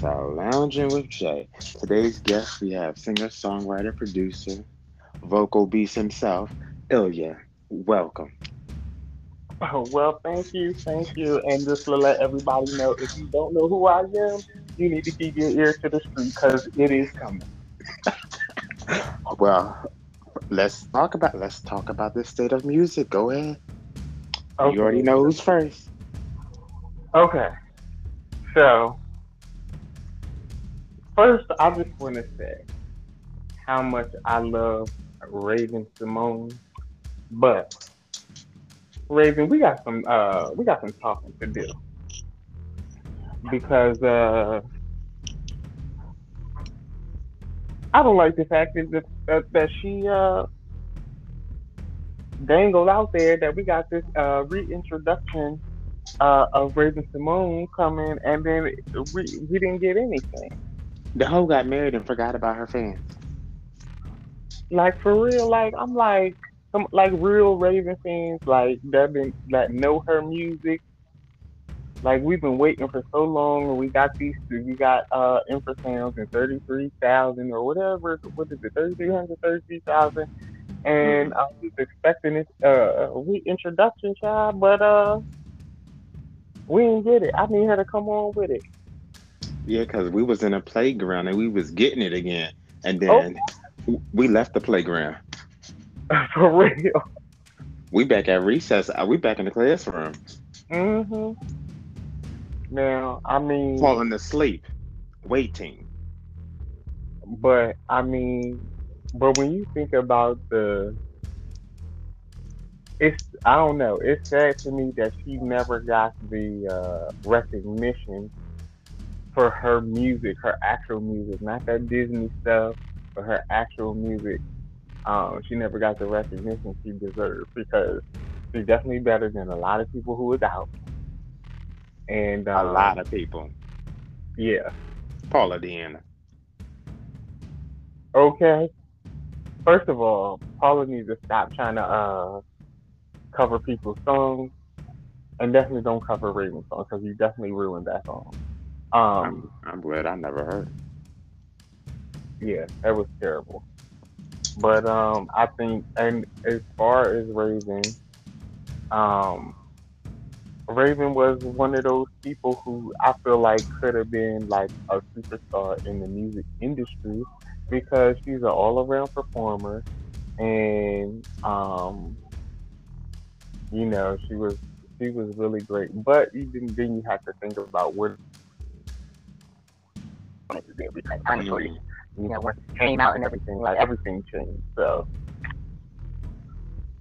to Lounging with Jay. Today's guest, we have singer, songwriter, producer, vocal beast himself, Ilya. Welcome. Oh, well, thank you, thank you. And just to let everybody know, if you don't know who I am, you need to keep your ear to the street because it is coming. well, let's talk about let's talk about the state of music. Go ahead. Okay. You already know who's first. Okay. So, first, I just want to say how much I love Raven-Symoné, but Raven, we got some uh, we got some talking to do because uh, I don't like the fact that that, that she uh, dangled out there that we got this uh, reintroduction uh, of Raven-Symoné coming, and then we we didn't get anything. The hoe got married and forgot about her fans. Like for real, like I'm like some like real Raven fans, like that been that know her music. Like we've been waiting for so long, and we got these, we got uh infrasounds and thirty three thousand or whatever. What is it, thirty three hundred, thirty three thousand? And mm-hmm. I was expecting this uh reintroduction child, but uh we didn't get it. I need her to come on with it. Yeah, because we was in a playground and we was getting it again, and then oh. we left the playground. For real. We back at recess. Uh, we back in the classroom. Mhm. Now, I mean, falling asleep, waiting. But I mean, but when you think about the it's I don't know. It's sad to me that she never got the uh, recognition for her music, her actual music, not that Disney stuff, but her actual music. Um, she never got the recognition she deserved because she's definitely better than a lot of people who was out. And um, a lot of people. Yeah. Paula DeAnda. Okay. First of all, Paula needs to stop trying to uh, cover people's songs, and definitely don't cover Raven songs because you definitely ruined that song. Um, I'm, I'm glad I never heard. Yeah, that was terrible. But um, I think, and as far as Raven, um, Raven was one of those people who I feel like could have been like a superstar in the music industry because she's an all-around performer, and um, you know, she was she was really great. But even then, you have to think about what because honestly, you know, when it came out and everything, like everything changed. So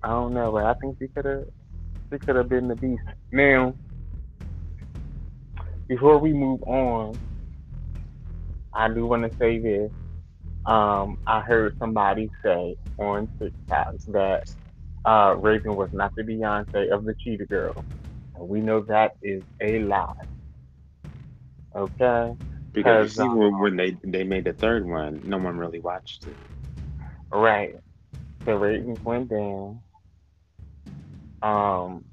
I don't know, but I think she could have she could have been the beast. Now, before we move on, I do want to say this. Um, I heard somebody say on TikTok that uh, Raven was not the Beyonce of the Cheetah Girl. And we know that is a lie. Okay? Because you see, um, when they they made the third one, no one really watched it. Right. The ratings went down. Um,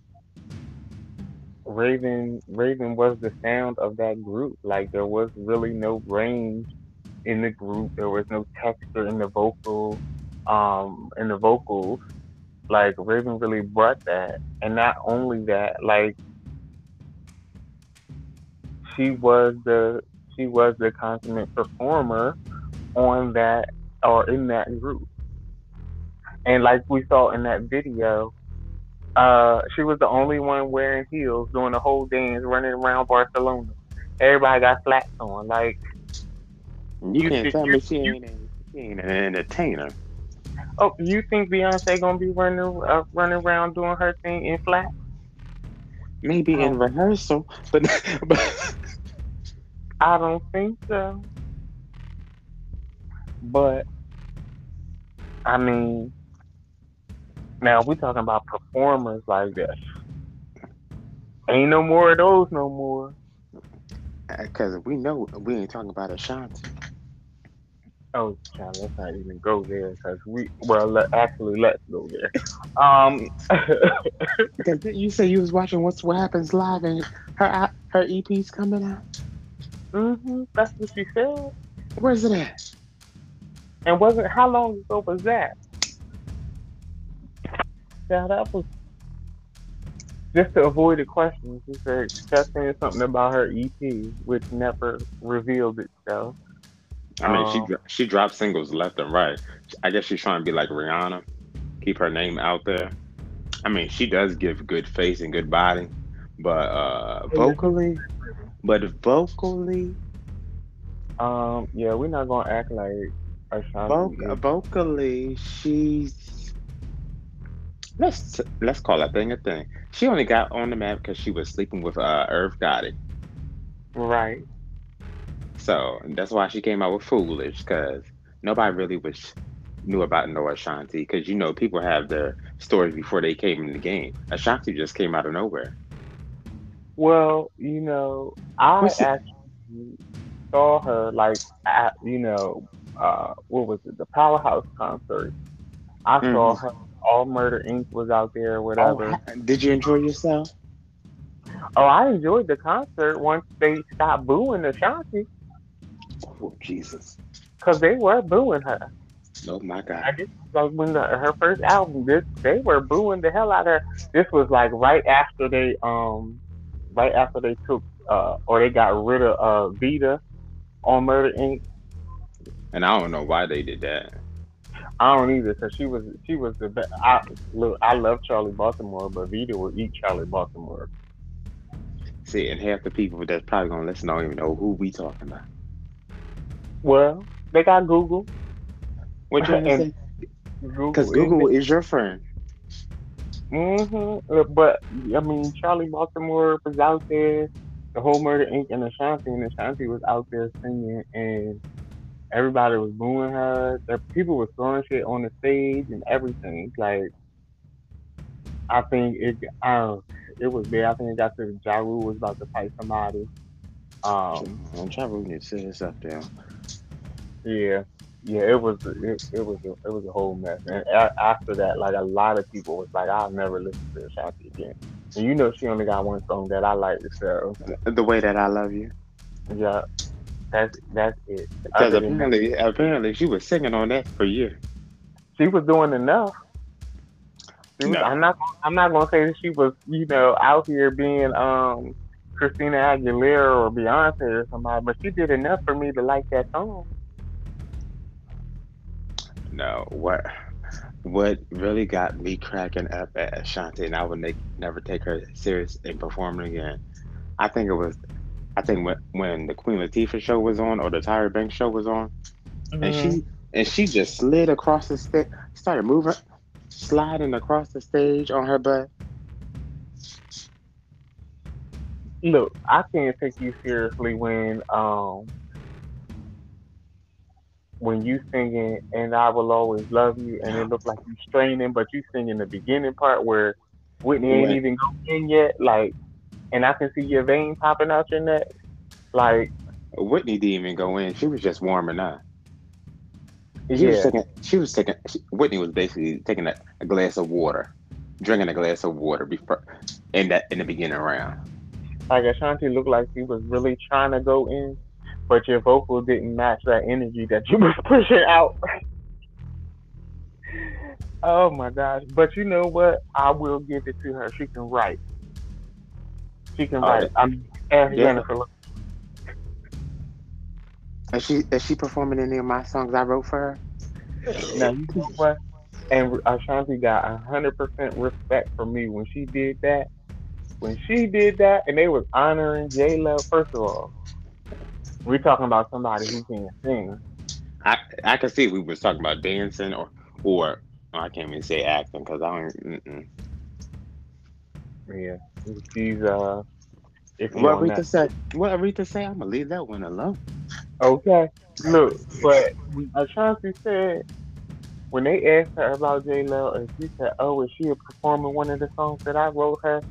Raven Raven was the sound of that group. Like there was really no range in the group. There was no texture in the vocal, um, in the vocals like Raven really brought that, and not only that, like she was the she was the consummate performer on that or in that group. And like we saw in that video, uh, she was the only one wearing heels doing the whole dance, running around Barcelona. Everybody got flats on. Like you, you can't tell me she ain't, she ain't an entertainer. Oh, you think Beyonce gonna be running uh, running around doing her thing in flat? Maybe in oh. rehearsal, but but I don't think so. But I mean, now we talking about performers like this. Ain't no more of those no more. Because we know we ain't talking about Ashanti. Oh, child, let's not even go there because we well, let, actually, let's go there. Um, you say you was watching Watch What Happens live and her her EP's coming out. Mm-hmm. That's what she said. Where's it at? And wasn't how long ago was that? Yeah, that was just to avoid the questions. She said kept saying something about her EP, which never revealed itself. I mean, she Um, dro- she dropped singles left and right. I guess she's trying to be like Rihanna, keep her name out there. I mean, she does give good face and good body, but uh vocally, but vocally, Um, yeah, we're not gonna act like Ashanti. voc- is- vocally, she's let's let's call that thing a thing. She only got on the map because she was sleeping with uh Irv Gotti, right. so that's why she came out with Foolish because nobody really was knew about no Ashanti because you know people have their stories before they came in the game. Ashanti just came out of nowhere. Well, you know, I What's actually saw her like at you know, uh, what was it? The Powerhouse concert. I saw Mhm. her. All Murder Inc. was out there, Oh, whatever. ha- did you enjoy yourself? Oh, I enjoyed the concert once they stopped booing the Ashanti Oh Jesus! because they were booing her. Oh my God! I guess like when the, her first album, this they were booing the hell out of her. This was like right after they um, right after they took uh or they got rid of uh Vita on Murder Inc. And I don't know why they did that. I don't either because she was she was the best. I look, I love Charli Baltimore, but Vita will eat Charli Baltimore. See, and half the people that's probably gonna listen don't even know who we talking about. Well, they got Google. What you And- saying? Google Because Google is your friend. Mm-hmm. But I mean, Charli Baltimore was out there. The whole Murder Inc. and Ashanti, and Ashanti was out there singing, and everybody was booing her. The people were throwing shit on the stage and everything. Like, I think it. Um, it was bad. I think it got to Ja Rule was about to fight somebody. Um, I'm trying to to sit this up there. yeah, yeah. It was. It, it was. A, it was a whole mess. And a- after that, like a lot of people was like, "I'll never listen to Ashanti again." And you know, she only got one song that I like. So The way that I love you. yeah, that's that's it. Because than that, apparently, apparently she was singing on that for years. she was doing enough. Was, No. I'm not. I'm not gonna say that she was, you know, out here being um Christina Aguilera or Beyonce or somebody, but she did enough for me to like that song. No, what what really got me cracking up at Ashanti, and I would ne- never take her serious in performing again. I think it was, I think when when the Queen Latifah show was on or the Tyra Banks show was on, and Mm-hmm. she and she just slid across the stage, started moving, sliding across the stage on her butt. Look, I can't take you seriously when um when you singing and I will always love you and it look like you straining, but you singing the beginning part where Whitney ain't Right. even going in yet, like and I can see your vein popping out your neck. Like Whitney didn't even go in; she was just warming up. She was taking. She was taking. She, Whitney was basically taking a, a glass of water, drinking a glass of water before in that in the beginning round. Like Ashanti looked like she was really trying to go in, but your vocal didn't match that energy that you was pushing out. oh my gosh. But you know what? I will give it to her. She can write. She can Oh, write. I'm ask yeah. Jennifer. Look, Is she is she performing any of my songs I wrote for her? Now you know what? And Ashanti got a hundred percent respect for me when she did that. When she did that, and they was honoring J Lo. First of all, we talking about somebody who can sing. I I can see we was talking about dancing or or oh, I can't even say acting because I don't. Mm-mm. Yeah, she's uh. If What that. said. What Rita say? I'm gonna leave that one alone. Okay, look, but Ashanti said when they asked her about J Lo, and she said, "Oh, is she a performing one of the songs that I wrote her?"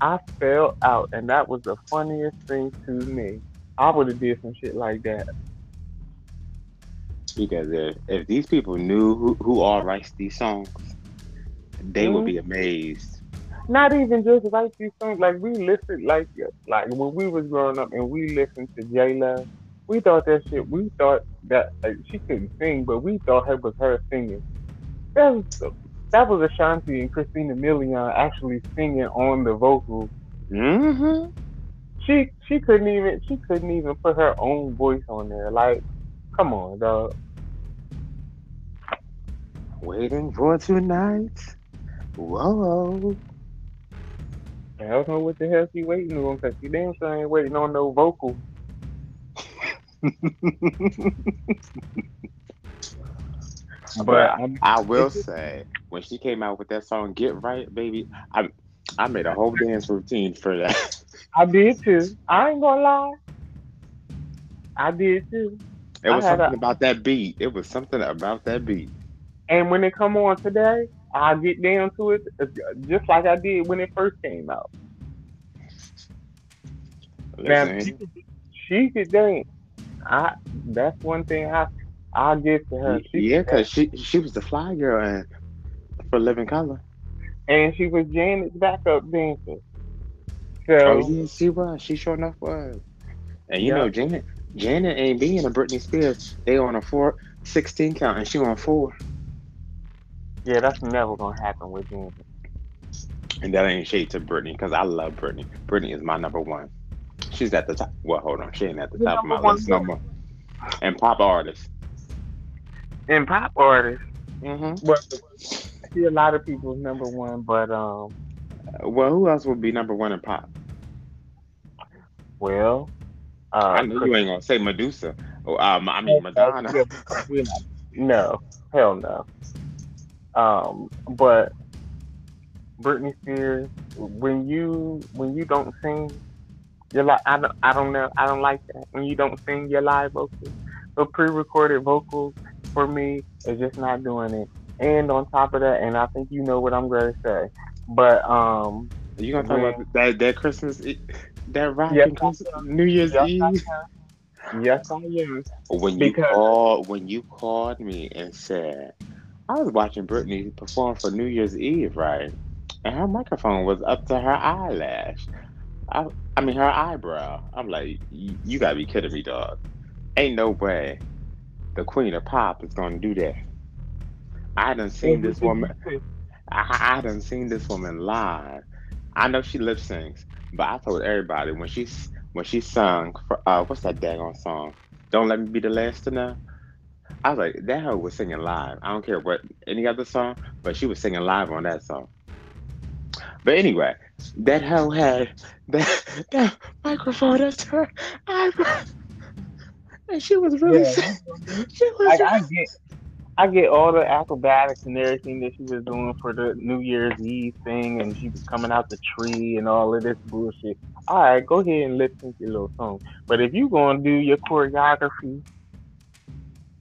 I fell out, and that was the funniest thing to me. I would have did some shit like that. Because if, if these people knew who, who all writes these songs, they would be amazed. not even just write these songs. Like we listened, like like when we was growing up and we listened to J Lo, we thought that shit. We thought that like, she couldn't sing, but we thought it was her singing. That was that was Ashanti and Christina Milian actually singing on the vocals. Mm-hmm. She she couldn't even she couldn't even put her own voice on there. Like, come on, dog. Waiting for tonight. Whoa. I don't know what the hell she waiting on because she damn sure ain't waiting on no vocal. but I, I will say, when she came out with that song "Get Right, Baby," I I made a whole dance routine for that. I did too. I ain't gonna lie. I did too. It was something a, about that beat. It was something about that beat. And when it come on today, I get down to it uh, just like I did when it first came out. Now she, she could dance. I that's one thing I I give to her. She yeah, because she she was the fly girl and for Living Color, and she was Janet's backup dancer. So oh yeah, she was. She sure enough was. And you yep. know, Janet Janet ain't being a Britney Spears. They on a four sixteen count, and she on four. Yeah, that's never gonna happen with Janet. And that ain't shade to Britney because I love Britney. Britney is my number one. She's at the top. Well, hold on, she ain't at the top of my list no more. And pop artist. And pop artist. Mm-hmm. Well, See a lot of people's number one, but um. Well, who else would be number one in pop? Well, uh, I know you ain't gonna say Medusa. Oh, um, I mean Madonna. no, hell no. Um, but Britney Spears, when you when you don't sing, you're like I don't I don't know I don't like that when you don't sing your live vocals. The pre-recorded vocals for me is just not doing it. And on top of that, and I think you know what I'm going to say, but um, are you gonna talk when, about that that Christmas that rocking yes, Christmas, New Year's yes, Eve? Yes, I am. When you because, called when you called me and said I was watching Britney perform for New Year's Eve, right? And her microphone was up to her eyelash. I, I mean, her eyebrow. I'm like, you gotta be kidding me, dog. Ain't no way the queen of pop is gonna do that. I done seen this woman. I, I done seen this woman live. I know she lip syncs, but I told everybody when she when she sung for uh, what's that daggone song? Don't let me be the last to know. I was like, that hoe was singing live. I don't care what any other song, but she was singing live on that song. But anyway, that hoe had that, that microphone up to her eyebrow. And she was really yeah. she was like, I get I get all the acrobatics and everything that she was doing for the New Year's Eve thing and she was coming out the tree and all of this bullshit. All right, go ahead and lip sync your little song. But if you gonna do your choreography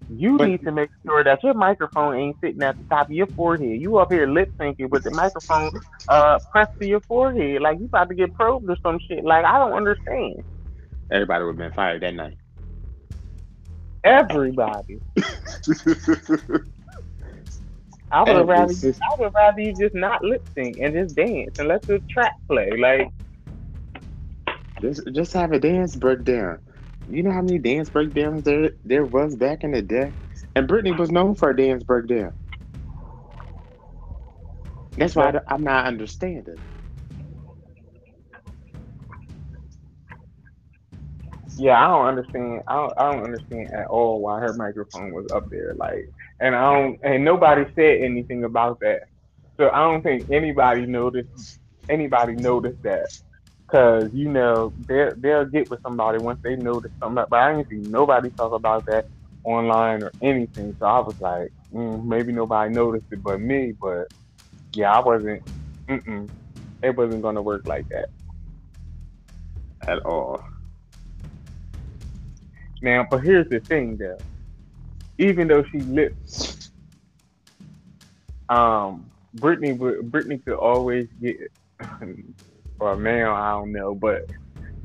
you but, need to make sure that your microphone ain't sitting at the top of your forehead. You up here lip syncing with the microphone uh pressed to your forehead, like you about to get probed or some shit. Like I don't understand. Everybody would have been fired that night. Everybody. I would rather you, I would rather you just not lip sync and just dance and let the track play. Like just just have a dance breakdown. You know how many dance breakdowns there there was back in the day, and Britney was known for a dance breakdown. That's why I, am not understanding. Yeah, I don't understand. I don't, I don't understand at all why her microphone was up there. Like, and I don't, and nobody said anything about that. So I don't think anybody noticed. Anybody noticed that Cause you know they they'll get with somebody once they notice something. But I didn't see nobody talk about that online or anything. So I was like, mm, maybe nobody noticed it but me. But yeah, I wasn't. Mm-mm, it wasn't gonna work like that at all. Now, but here's the thing, though. Even though she lips, um, Britney Britney could always get or now I don't know, but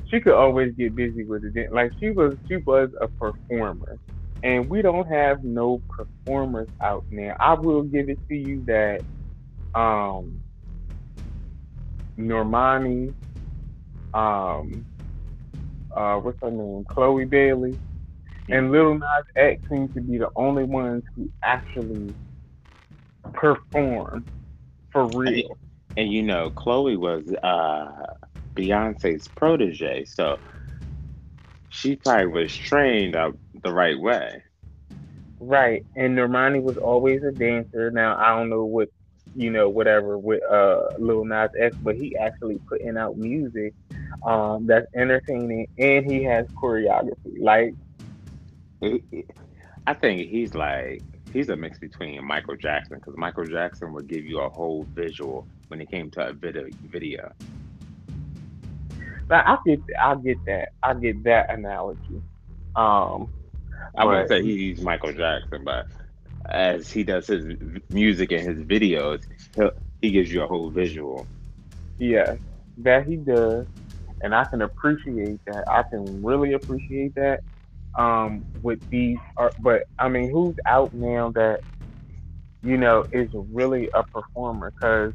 she could always get busy with it. Like she was, she was a performer, and we don't have no performers out now. I will give it to you that, um, Normani, um, uh, what's her name, Chloe Bailey, and Lil Nas X seem to be the only ones who actually perform for real. And, and you know, Chloe was uh, Beyonce's protege, so she probably was trained up the right way. Right, and Normani was always a dancer. Now I don't know what you know, whatever with uh Lil Nas X, but he actually putting out music um that's entertaining and he has choreography. Like I think he's like he's a mix between Michael Jackson because Michael Jackson would give you a whole visual when it came to a video. video. But I get I get that I get that analogy. Um, I wouldn't say he's Michael Jackson, but as he does his music and his videos, he he gives you a whole visual. Yeah, that he does, and I can appreciate that. I can really appreciate that. Um, with these, uh, but I mean, who's out now that you know is really a performer? Because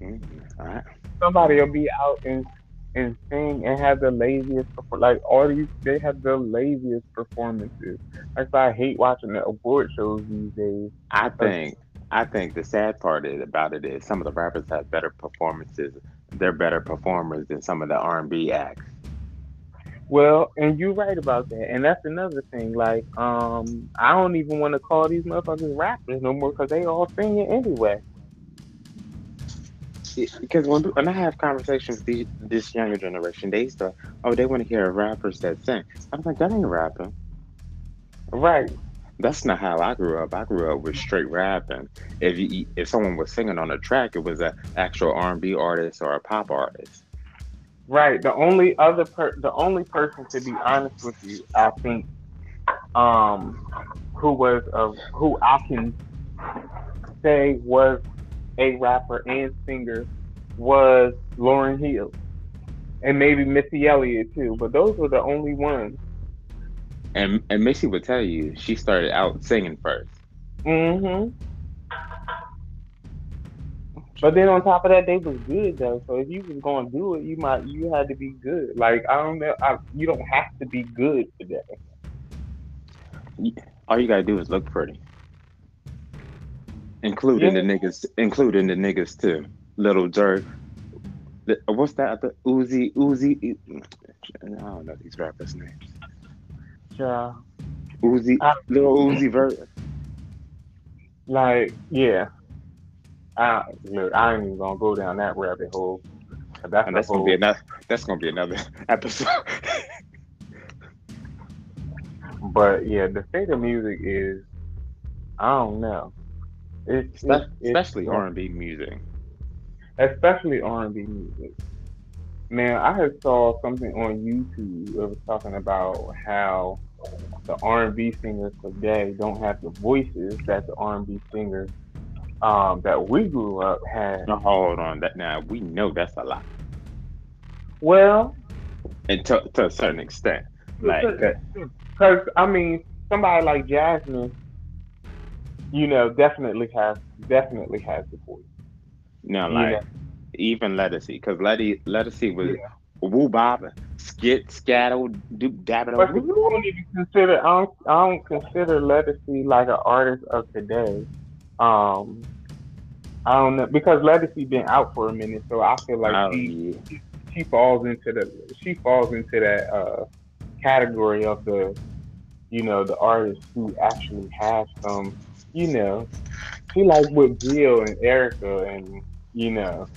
mm-hmm. right. somebody will be out and and sing and have the laziest like all these they have the laziest performances. That's why I hate watching the award shows these days. I think I think the sad part is, about it is some of the rappers have better performances. They're better performers than some of the R and B acts. Well, and you're right about that, and that's another thing. Like, um, I don't even want to call these motherfuckers rappers no more because they all sing it anyway because when, when I have conversations with these, this younger generation, they start, oh, they want to hear rappers that sing. I'm like, that ain't rapping. Right. That's not how I grew up. I grew up with straight rapping. If you, if someone was singing on a track, it was an actual R&B artist or a pop artist. Right. The only other per, the only person to be honest with you, I think, um, who was a, who I can say was a rapper and singer was Lauryn Hill, and maybe Missy Elliott too. But those were the only ones. And and Missy would tell you she started out singing first. Mm-hmm. But then on top of that, they was good though. So if you was gonna do it, you might you had to be good. Like I don't know, I, you don't have to be good today. All you gotta do is look pretty including yeah. the niggas, including the niggas too. Little Jerk. What's that? The Uzi, Uzi. I don't know these rappers' names. Yeah. Uzi, I, little Uzi Vert. Like, yeah. I look, I ain't even gonna go down that rabbit hole. That's, and that's gonna be another. That's gonna be another episode. but yeah, the state of music is, I don't know. It's, it's especially R and B music. Especially R and B music. Man, I had saw something on YouTube that was talking about how the R and B singers today don't have the voices that the R and B singers um, that we grew up had. Now, hold on, that now we know that's a lot. Well, and to, to a certain extent, like because I mean, somebody like Jasmine you know, definitely has definitely has the voice. No, like yeah. even Ledisi, because Letty Ledisi was yeah. woo bob, skit, scattle, do dab it. But you don't even consider. I don't, I don't consider Ledisi like an artist of today. Um, I don't know because Ledisi been out for a minute, so I feel like oh, she, yeah. she falls into the she falls into that uh, category of the you know the artist who actually has some you know, he like with Jill and Erykah and you know,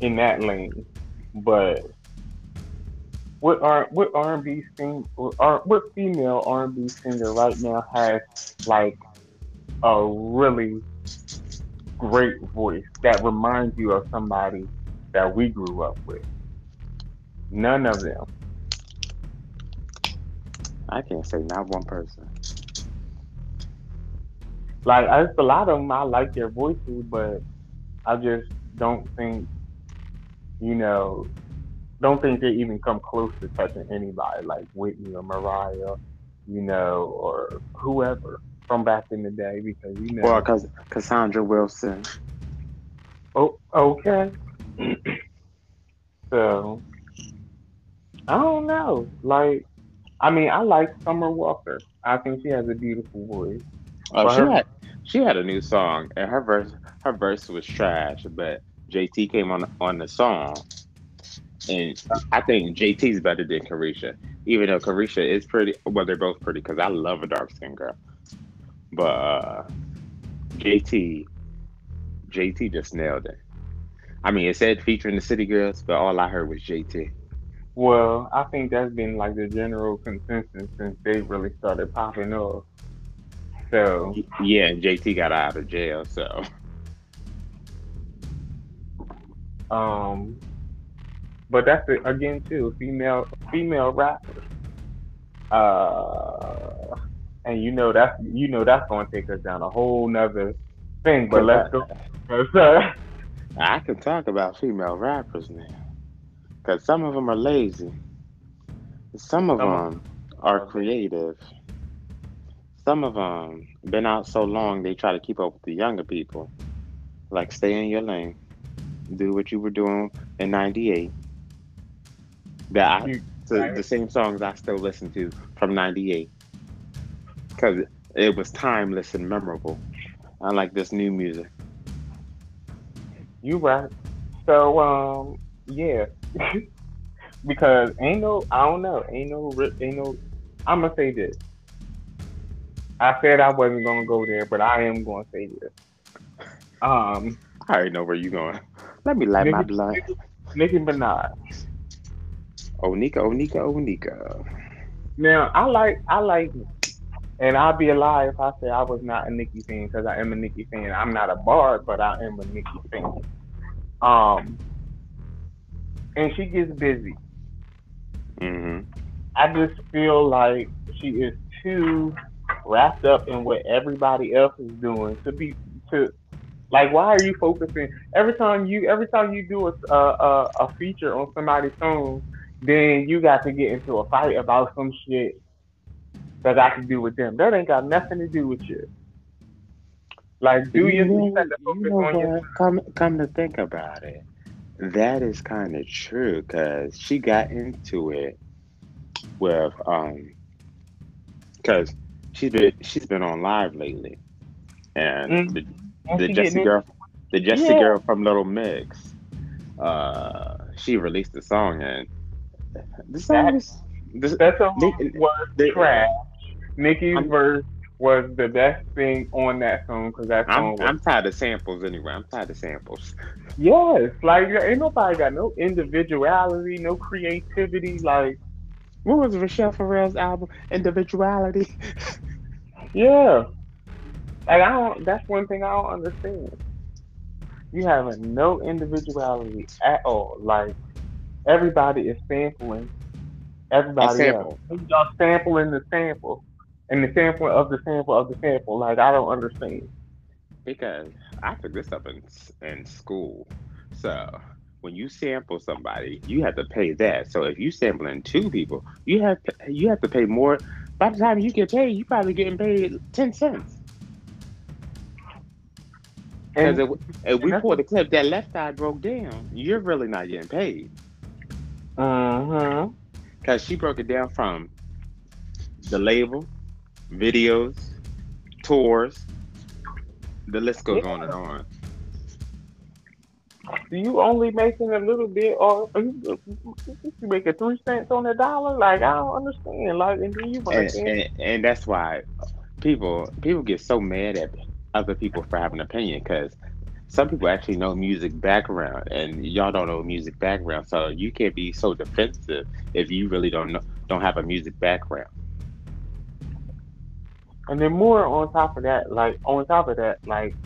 in that lane. But what are what R and B sing or what female R and B singer right now has like a really great voice that reminds you of somebody that we grew up with? None of them. I can't say not one person. Like, there's a lot of them. I like their voices, but I just don't think, you know, don't think they even come close to touching anybody like Whitney or Mariah, you know, or whoever from back in the day because you know. Well, because Cassandra Wilson. Oh, okay. so I don't know. Like, I mean, I like Summer Walker. I think she has a beautiful voice. Oh, she her, had she had a new song, and her verse her verse was trash, but JT came on on the song, and I think JT's better than Caresha, even though Caresha is pretty. Well, they're both pretty because I love a dark skinned girl, but uh, JT JT just nailed it. I mean, it said featuring the City Girls, but all I heard was JT. Well, I think that's been like the general consensus since they really started popping up. So yeah, JT got out of jail, so um, but that's it again too. Female female rappers. Uh, and you know that's you know that's going to take us down a whole nother thing. But let's go. I can talk about female rappers now, because some of them are lazy. Some of them are creative. Some of them been out so long they try to keep up with the younger people. Like stay in your lane, do what you were doing in '98. That I, the, the same songs I still listen to from '98 because it was timeless and memorable. I like this new music. You right. So um yeah. because ain't no I don't know, ain't no ain't no I'm gonna say this. I said I wasn't gonna go there, but I am gonna say this. Um I already know where you going. Let me light Nicki, my blunt. Nicki Minaj. Onika, Onika, Onika. Now I like I like and I'd be a lie if I said I was not a Nicki fan because I am a Nicki fan. I'm not a Barb, but I am a Nicki fan. Um, and she gets busy. Mm-hmm. I just feel like she is too wrapped up in what everybody else is doing to be to like why are you focusing every time you every time you do a a, a feature on somebody's song then you got to get into a fight about some shit that got to do with them. That ain't got nothing to do with you. Like, do you, you know, you know what? Come, come to think about it, that is kind of true because she got into it with um, because she's been she's been on live lately, and mm-hmm. the, the Jesy girl, the Jesy yeah. girl from Little Mix, uh, she released the song and the song is. This, that song was trash. Nicki's I'm, verse was the best thing on that song because that song. I'm, I'm, tired of samples anyway. I'm tired of samples. Yes, like ain't nobody got no individuality, no creativity. Like, what was Rachelle Ferrell's album? Individuality. yeah, like I don't. That's one thing I don't understand. You have no individuality at all. Like everybody is sampling everybody else. Y'all sampling the sample and the sample of the sample of the sample. Like I don't understand. Because I took this up in in school, so when you sample somebody, you have to pay that. So if you sampling two people, you have to, you have to pay more. By the time you get paid, you probably getting paid ten cents. Because if, if we pull the clip that left eye broke down, you're really not getting paid. Uh huh. Because she broke it down from the label, videos, tours. The list goes yeah. on and on. Do you only making a little bit, or you, you making three cents on a dollar? Like I don't understand. Like, and then you and, and, and that's why people people get so mad at other people for having an opinion because some people actually know music background and y'all don't know music background so you can't be so defensive if you really don't know don't have a music background and then more on top of that, like on top of that, like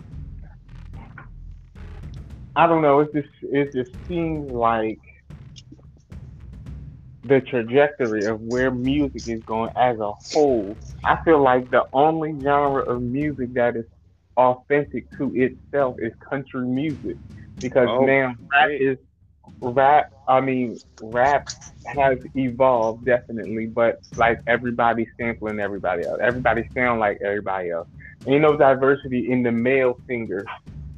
I don't know, it just it just seems like the trajectory of where music is going as a whole. I feel like the only genre of music that is authentic to itself is country music. Because oh, now rap is rap i mean rap has evolved definitely but like everybody's sampling everybody else. Everybody sound like everybody else. Ain't no diversity in the male singers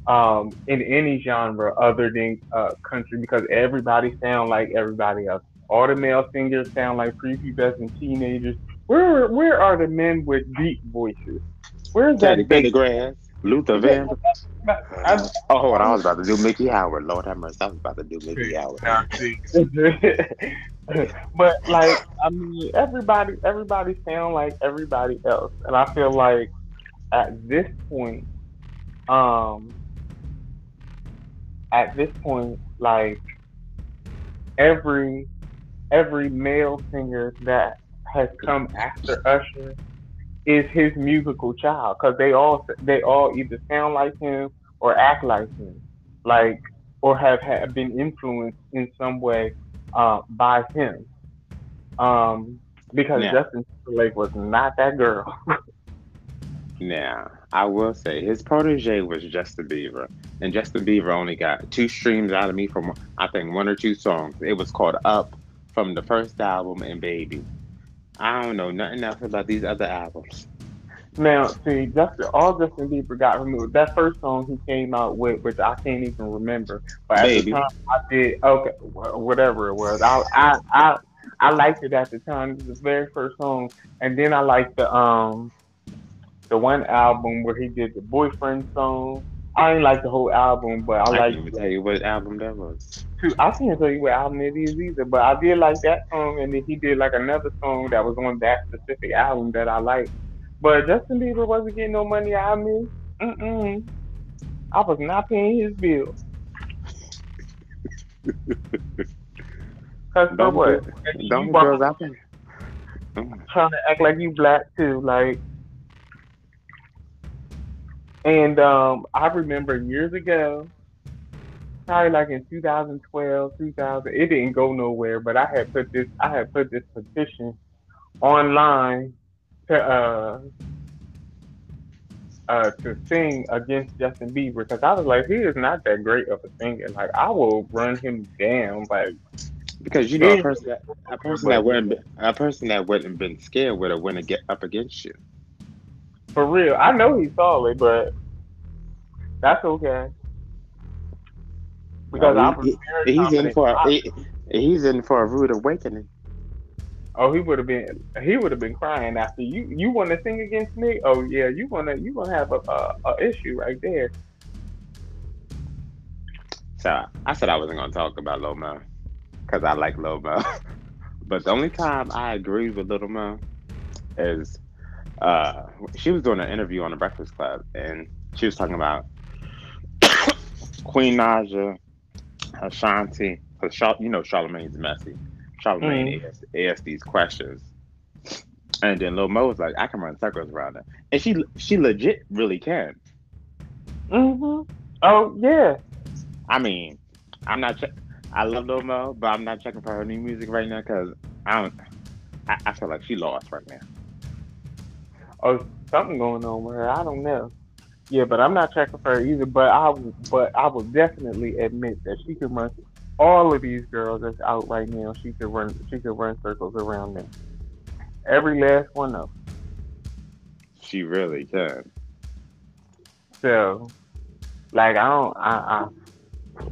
um, in any genre other than uh, country because everybody sound like everybody else. All the male singers sound like prepubescent teenagers. Where where are the men with deep voices? Where's Teddy that big? Pendergrass, Luther Van. I- Oh, hold on, I was about to do Miki Howard. Lord have mercy, I was about to do Miki Howard. but like I mean, everybody everybody sound like everybody else, and I feel like at this point, um, at this point, like every every male singer that has come after Usher is his musical child because they all they all either sound like him or act like him, like or have, have been influenced in some way uh, by him. Um, because Yeah. Justin Timberlake was not that girl. Now, I will say his protege was Justin Bieber, and Justin Bieber only got two streams out of me from I think one or two songs. It was called "Up" from the first album and "Baby." I don't know nothing else about these other albums. Now, see, Justin, all Justin Bieber got removed. That first song he came out with, which I can't even remember, but at Baby. the time I did. Okay, whatever it was, I I I, I liked it at the time. It was the very first song, and then I liked the um the one album where he did the boyfriend song. I didn't like the whole album, but I like. I can't tell you what album that was. I can't tell you what album it is either, but I did like that song, and then he did like another song that was on that specific album that I liked. But Justin Bieber wasn't getting no money out of me. Mm-mm. I was not paying his bills. Cause Don't what? Don't girls out there? Trying to act like you black too, like. And um, I remember years ago, probably like in 2012, 2000. It didn't go nowhere, but I had put this, I had put this petition online to uh, uh, to sing against Justin Bieber because I was like, he is not that great of a singer. Like, I will run him down. Like, Because you know a person that a person that wouldn't a person that wouldn't been scared would have went to get up against you. For real, I know he's solid, but that's okay. Because I was he- He's in for a, I- he, he's in for a rude awakening. oh, he would have been he would have been crying after you. You want to sing against me? Oh yeah, you wanna you gonna have a, a, a issue right there. So I said I wasn't gonna talk about Lil Mo because I like Lil Mo. but the only time I agree with Little Mo is uh, she was doing an interview on the Breakfast Club and she was talking about Queen Naija, Ashanti, because you know Charlemagne's messy. Charlemagne Mhm. asked, asked these questions. And then Lil Mo was like, I can run circles around her. And she she legit really can. Mhm. Oh yeah. I mean, I'm not. Che- I love Lil Mo, but I'm not checking for her new music right now because I don't. I, I feel like she lost right now. Oh, something going on with her. I don't know. Yeah, but I'm not checking for her either. But I, but I will definitely admit that she can run all of these girls that's out right now. She could run. She could run circles around them. Every last one of them. She really can. So, like, I don't. I, I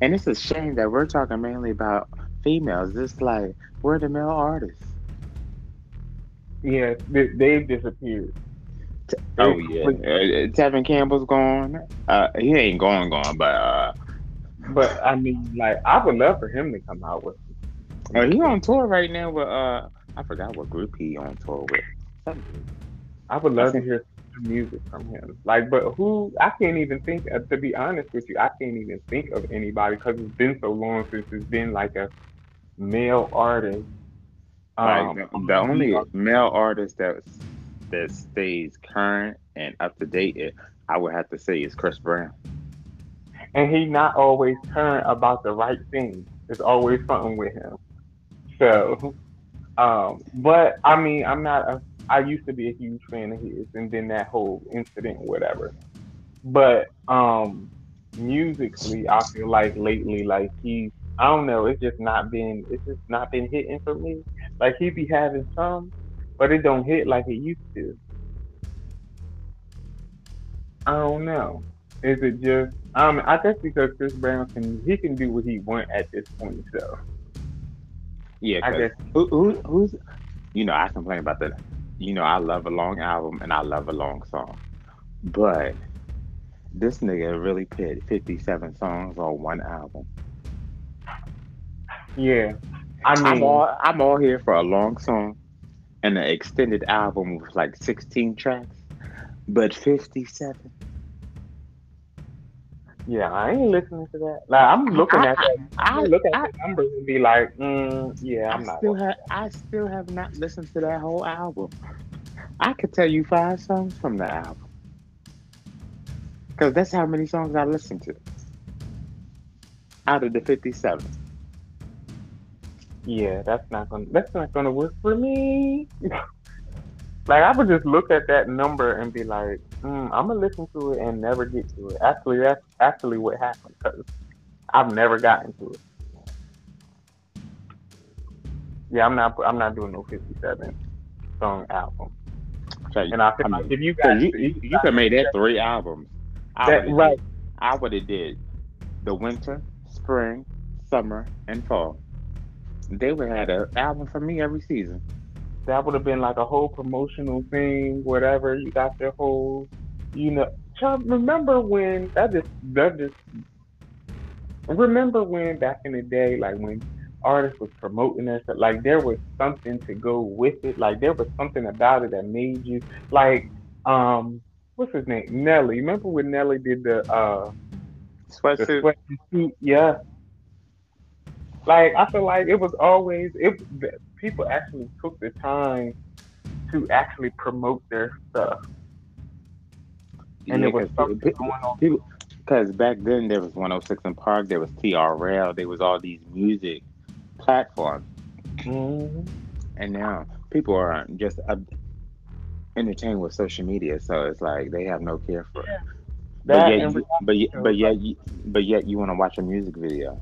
And it's a shame that we're talking mainly about females. It's like we're the male artists. Yeah, they, they've disappeared. Oh yeah, completely- uh, Tevin Campbell's gone. Uh, he ain't gone, gone, but uh, But I mean, like, I would love for him to come out with. uh, he on tour right now with uh, I forgot what group he on tour with. Something. I would love to hear music from him. Like, but who? I can't even think. Of, to be honest with you, I can't even think of anybody because it's been so long since it's been like a male artist. Like Um, the, the only male artist that that stays current and up to date, it, I would have to say, is Chris Brown. and he not always current about the right thing. There's always something with him. So, um, but I mean, I'm not a. I used to be a huge fan of his, and then that whole incident, whatever. But um, musically, I feel like lately, like he, I don't know, it's just not been, it's just not been hitting for me. Like he be having some, but it don't hit like it used to. I don't know. Is it just? Um, I guess because Chris Brown can he can do what he want at this point. So Yeah, I guess who, who, who's, you know, I complain about that. You know, I love a long album and I love a long song, but this nigga really put 57 songs on one album. yeah. I mean, I'm all, I'm all here for a long song and an extended album with like 16 tracks, but 57. yeah, I ain't listening to that. Like I'm looking at that. I, I look at I, the numbers and be like, mm, yeah, I'm I not. still have, I still have not listened to that whole album. I could tell you five songs from the album. Because that's how many songs I listened to. Out of the 57. Yeah, that's not gonna that's not gonna work for me. like I would just look at that number and be like, mm, I'm gonna listen to it and never get to it. Actually, that's actually what happened because I've never gotten to it. Yeah, I'm not I'm not doing no 57 song album. So, And I feel I like mean, if you so guys, you, you, you could made that three albums. I that, right, did- I would have did the winter, spring, summer, and fall. They would have had an album for me every season. that would have been like a whole promotional thing, whatever. You got their whole, you know. Child, remember when that just that just remember when back in the day, like when artists was promoting stuff, like there was something to go with it. Like there was something about it that made you like um what's his name Nelly. Remember when Nelly did the uh the Sweatsuit. sweat suit? Yeah. Like I feel like it was always it. People actually took the time to actually promote their stuff, and Yeah, it was 'cause something pe- going on. people, because back then there was 106 & Park, there was TRL, there was all these music platforms, Mhm. and now people are just uh, entertained with social media, so it's like they have no care for it. But yet, you, but yet, but yet, you, but yet, you want to watch a music video.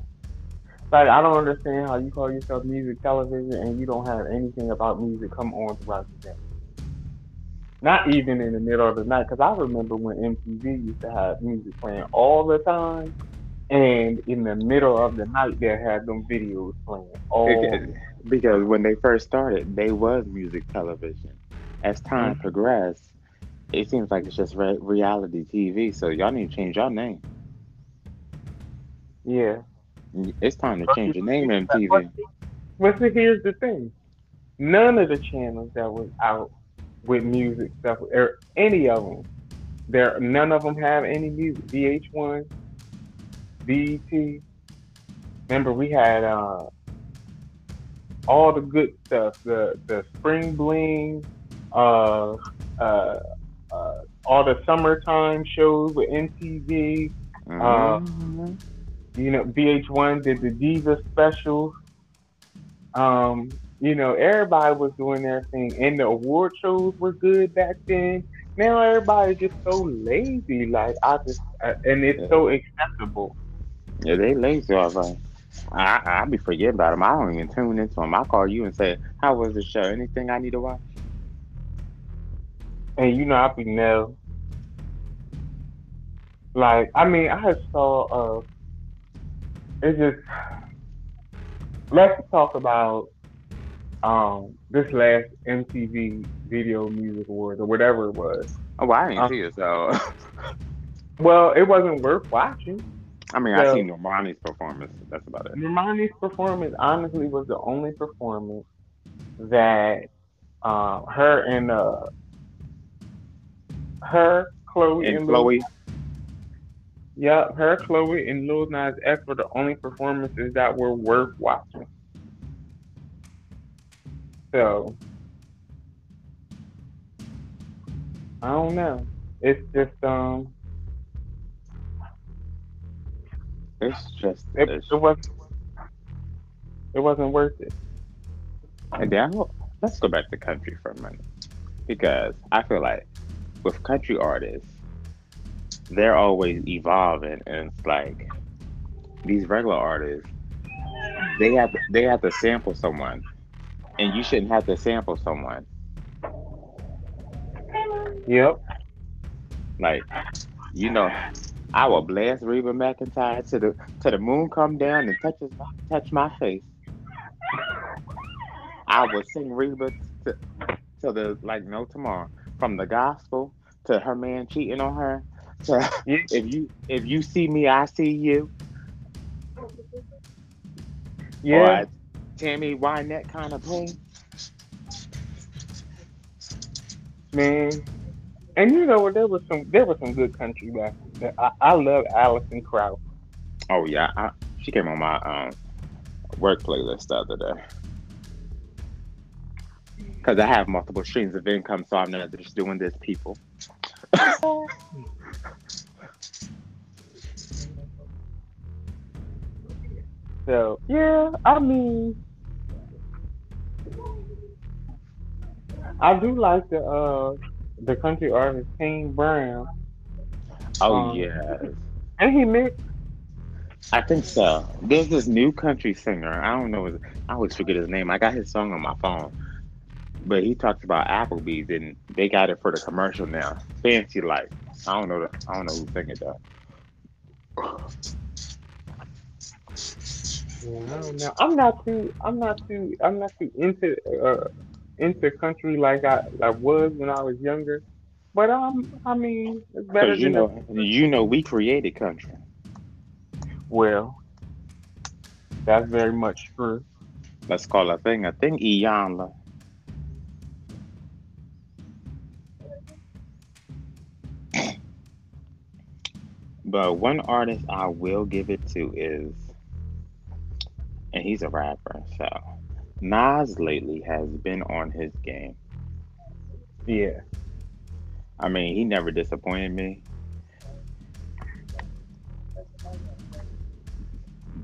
Like I don't understand how you call yourself music television and you don't have anything about music come on throughout the day. Not even in the middle of the night, because I remember when MTV used to have music playing all the time, and in the middle of the night they had them videos playing all. Because, because when they first started, they was music television. As time Mhm. progressed, it seems like it's just re- reality TV. So y'all need to change y'all name. Yeah. It's time to change your name, MTV. But see, here's the thing: none of the channels that was out with music stuff, or any of them, there, none of them have any music. VH1, BET. Remember, we had uh, all the good stuff: the the Spring Bling, uh, uh, uh, all the summertime shows with MTV. Uh, Mhm. You know, VH1 did the Diva specials. Um, you know, everybody was doing their thing, and the award shows were good back then. Now everybody's just so lazy. Like I just, uh, and it's so acceptable. yeah, they lazy. I was like, I I be forgetting about them. I don't even tune into them. I call you and say, "How was the show? Anything I need to watch?" And you know, I be no. Like I mean, I saw. Uh, it's just. Let's talk about um this last MTV Video Music Awards or whatever it was. Oh, well, I didn't Uh, see it, so Well, it wasn't worth watching. I mean, I Well- seen Normani's performance. That's about it. Normani's performance honestly was the only performance that uh, her and uh, her, Chloe, And and, Lil, Chloe, yeah, her, Chloe, and Lil Nas X were the only performances that were worth watching. So I don't know. It's just um, it's just, it, it wasn't it wasn't worth it. and then let's go back to country for a minute because I feel like with country artists, they're always evolving, and it's like these regular artists, they have to, they have to sample someone, and you shouldn't have to sample someone. Yep. Like, you know, I will blast Reba McEntire to the to the moon come down and touch his, touch my face. I will sing Reba to, to the like no tomorrow. From the gospel to her man cheating on her. To if you if you see me, I see you. Yeah. Or Tammy Wynette kind of thing. Man. And you know what? There was some there was some good country back. I, I love Alison Krauss. Oh yeah, I, she came on my um, work playlist the other day. Cause I have multiple streams of income, so I'm not just doing this, people. So yeah, I mean, I do like the uh the country artist Kane Brown, Oh Um, yes, and he mixed. I think so. There's this new country singer. I don't know. His, I always forget his name. I got his song on my phone, but he talks about Applebee's and they got it for the commercial now. Fancy life. I don't know. The, I don't know who's singing that. Yeah, I don't know. I'm not too. I'm not too. I'm not too into uh into country like I I was when I was younger. But um, I mean, it's better you than a- know, you know, we created country. well. That's very much true. Let's call a thing a thing. Iyanla. But one artist I will give it to is, and he's a rapper, so Nas lately has been on his game. Yeah. I mean, he never disappointed me.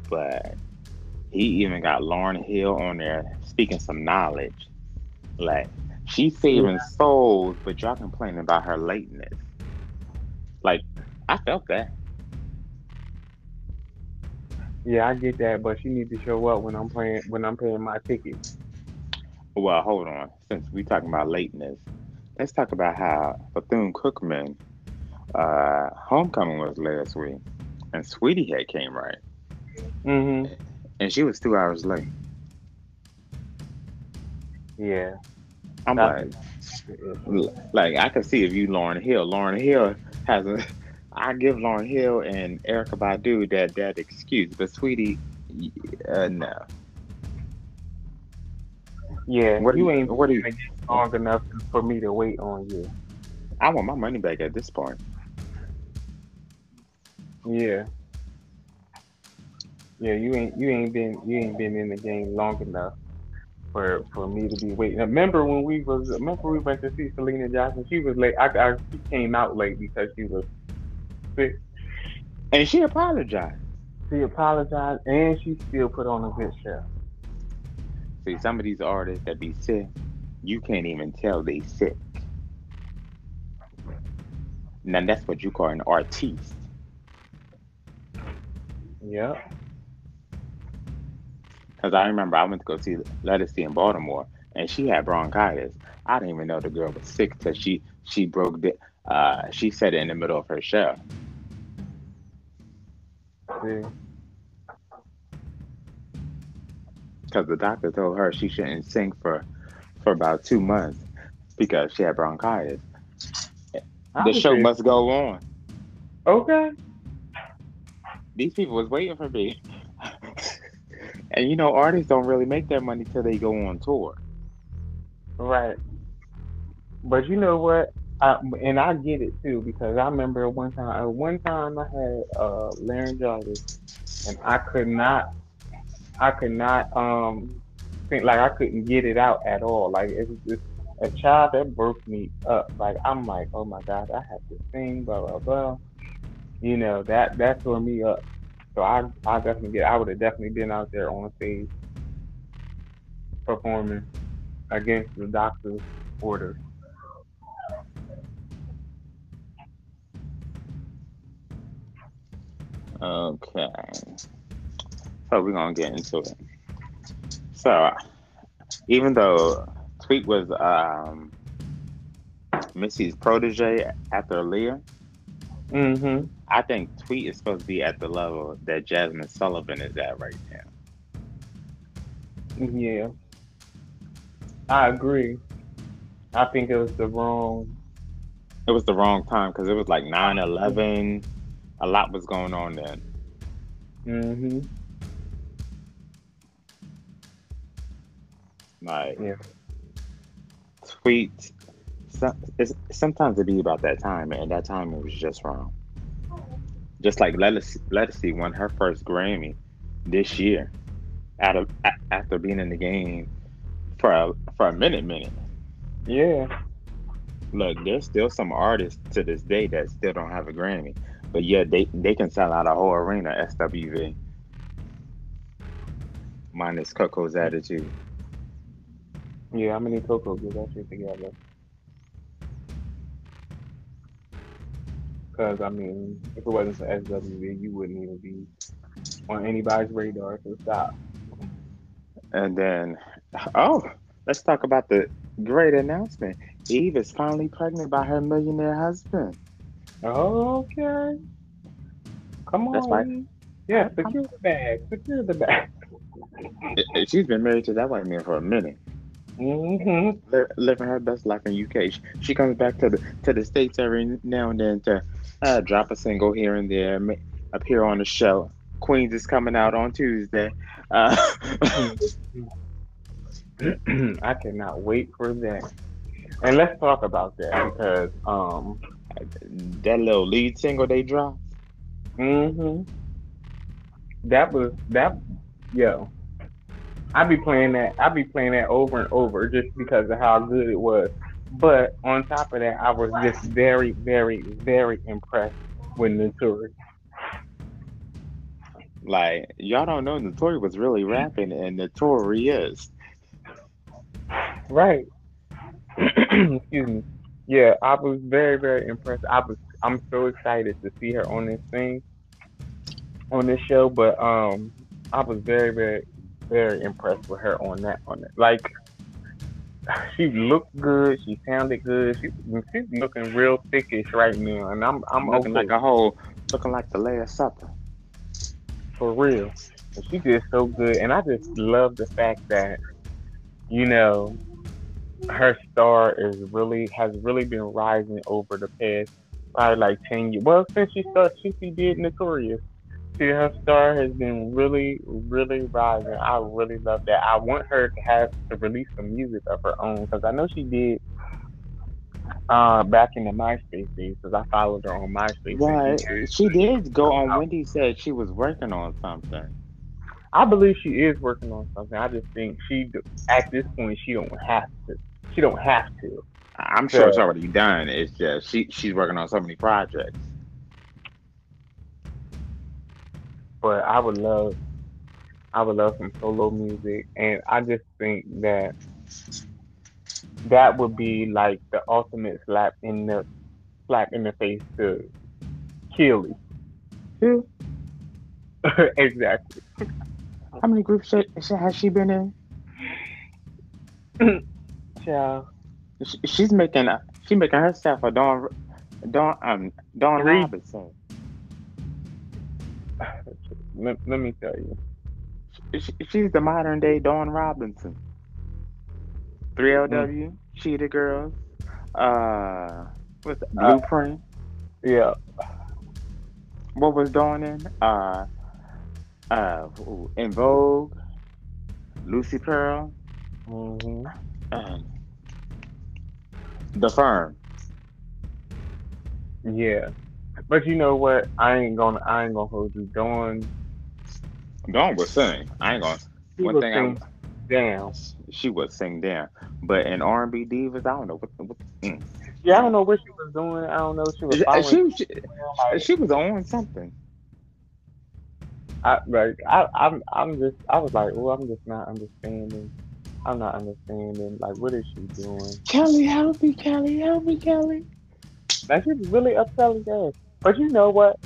But he even got Lauryn Hill on there speaking some knowledge. Like, she's saving souls, but y'all complaining about her lateness. Like, I felt that. Yeah, I get that, but she need to show up when I'm playing when I'm paying my ticket. Well, hold on. Since we talking about lateness, let's talk about how Bethune Cookman uh, homecoming was last week, and Saweetie had came right, Mm-hmm. and she was two hours late. Yeah. I'm like, like I can see if you Lauryn Hill. Lauryn Hill has a. I give Lauryn Hill and Erykah Badu that that excuse, but Saweetie, uh, no. Yeah. What you you- ain't what do you- long enough for me to wait on you. I want my money back at this point. Yeah. Yeah, you ain't you ain't been you ain't been in the game long enough for for me to be waiting. Remember when we was remember we went to see Syleena Johnson? She was late. I, I she came out late because she was sick. And she apologized. She apologized and she still put on a good show. See, some of these artists that be sick, you can't even tell they sick. Now that's what you call an artiste. Yep. Because I remember I went to go see Ledisi in Baltimore, and she had bronchitis. I didn't even know the girl was sick till she she broke the. Uh, she said it in the middle of her show. Because the doctor told her she shouldn't sing for for about two months because she had bronchitis. I The show must go on. Okay. These people was waiting for me. and you know, artists don't really make their money till they go on tour. Right. But you know what? I, and I get it too because I remember one time. uh, One time I had uh, laryngitis, and I could not. I could not um think like I couldn't get it out at all. Like it was just a child that broke me up. Like I'm like, oh my god, I have to sing, blah blah blah. You know that that tore me up. So I I definitely get. I would have definitely been out there on stage performing against the doctor's orders. Okay. So we're gonna get into it. So even though Tweet was um Missy's protege after Leah, Mm-hmm. I think Tweet is supposed to be at the level that Jazmine Sullivan is at right now. Yeah, I agree. I think it was the wrong. It was the wrong time because it was like 9-11. A lot was going on then. Mm-hmm. Like, yeah. tweet. sometimes it be about that time, and that time it was just wrong. Just like Ledisi won her first Grammy this year, out of after being in the game for a for a minute, minute. Yeah. Look, there's still some artists to this day that still don't have a Grammy, but yeah, they they can sell out a whole arena. SWV, minus Coko's attitude. Yeah, how many Coko get that shit together? Because I mean, if it wasn't for SWV, you wouldn't even be on anybody's radar. So stop. And then, oh, let's talk about the great announcement. Eve is finally pregnant by her millionaire husband. Oh okay. Come on. That's right. Yeah, secure the bag. Secure the bag. She's been married to that white man for a minute. Mm-hmm. living her best life in UK. She, she, comes back to the to the states every now and then to uh, drop a single here and there, appear on the show. Queens is coming out on Tuesday. Uh, I cannot wait for that. And let's talk about that because um, that little lead single they dropped. Mm-hmm. That was that. Yo, I be playing that. I be playing that over and over just because of how good it was. But on top of that, I was just very, very, very impressed with Naturi. Like y'all don't know, Naturi was really rapping, and Naturi is. Right. Excuse me. Yeah, I was very, very impressed. I was. I'm so excited to see her on this thing, on this show. But um, I was very, very very impressed with her on that on that. Like she looked good, she sounded good. She she's looking real thickish right now, and I'm I'm looking okay. like a whole looking like the Last Supper. For real, and she did so good, and I just love the fact that you know her star is really has really been rising over the past probably like ten years. Well, since she started, since she did Notorious, see her star has been really, really rising. I really love that. I want her to have to release some music of her own because I know she did uh, back in the MySpace days because I followed her on MySpace. Right, she did go on. Wendy said she was working on something. I believe she is working on something. I just think she, at this point, she don't have to. She don't have to. I'm sure so, it's already done. It's just she she's working on so many projects. but I would love, I would love some solo music, and I just think that that would be like the ultimate slap in the slap in the face to Kiely. Yeah. exactly. How many groups has she been in? Yeah. She's making a, she making herself a Dawn Dawn um Dawn Robinson let, let me tell you. She, she's the modern day Dawn Robinson. 3LW, mm. Cheetah Girls, uh, what's the uh, Blueprint? Yeah. What was Dawn in? Uh, uh, En Vogue, Lucy Pearl, mm-hmm. And The Firm. Yeah. But you know what? I ain't gonna I ain't gonna hold you. Dawn Dawn would sing. I ain't gonna. She one thing sing I, down. She would sing down, but in R and B divas, I don't know what. what mm. Yeah, I don't know what she was doing. I don't know. She was. She, she, she, she was on something. I like I I'm I'm just I was like, Oh, I'm just not understanding. I'm not understanding. Like, what is she doing? Kelly, help me, Kelly, help me, Kelly. That she was really upsetting ass. But you know what?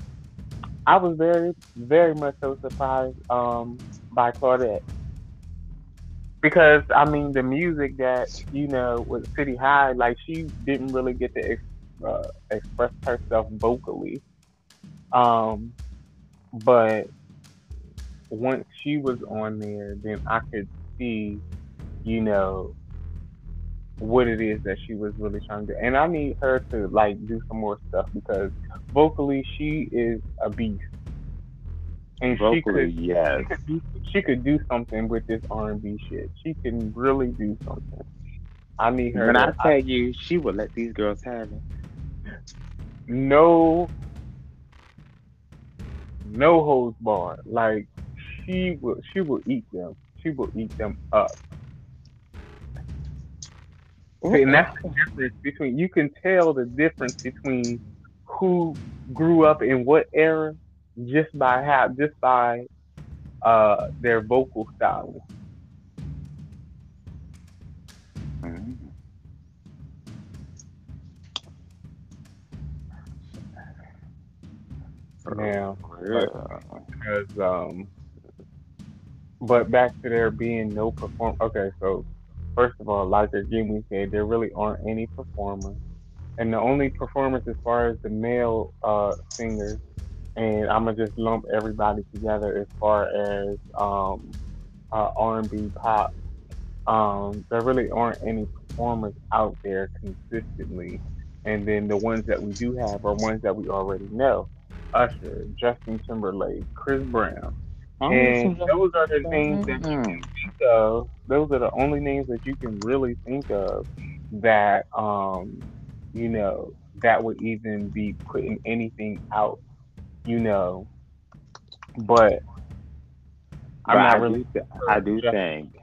I was very, very much so surprised um, by Claudette. Because, I mean, the music that, you know, with City High, like, she didn't really get to ex- uh, express herself vocally Um, but once she was on there, then I could see, you know, what it is that she was really trying to do. And I need her to like do some more stuff because vocally she is a beast. And vocally, she could, yes. She could, do, she could do something with this R and B shit. She can really do something. I need her. When to, I tell I, you, she will let these girls have it. No, no holds barred. Like she will, she will eat them. She will eat them up. See, and that's the difference between you can tell the difference between who grew up in what era just by how just by uh their vocal style. Mm-hmm. Now, because um, but back to there being no perform. Okay, so first of all, like Jimmy said, there really aren't any performers, and the only performers as far as the male uh, singers, and I'm gonna just lump everybody together as far as um, uh, R&B pop. Um, there really aren't any performers out there consistently, and then the ones that we do have are ones that we already know. Usher, Justin Timberlake, Chris Brown, and those are the names that you can think of. Those are the only names that you can really think of that, um, you know, that would even be putting anything out, you know. But I'm not really. Do, I do think,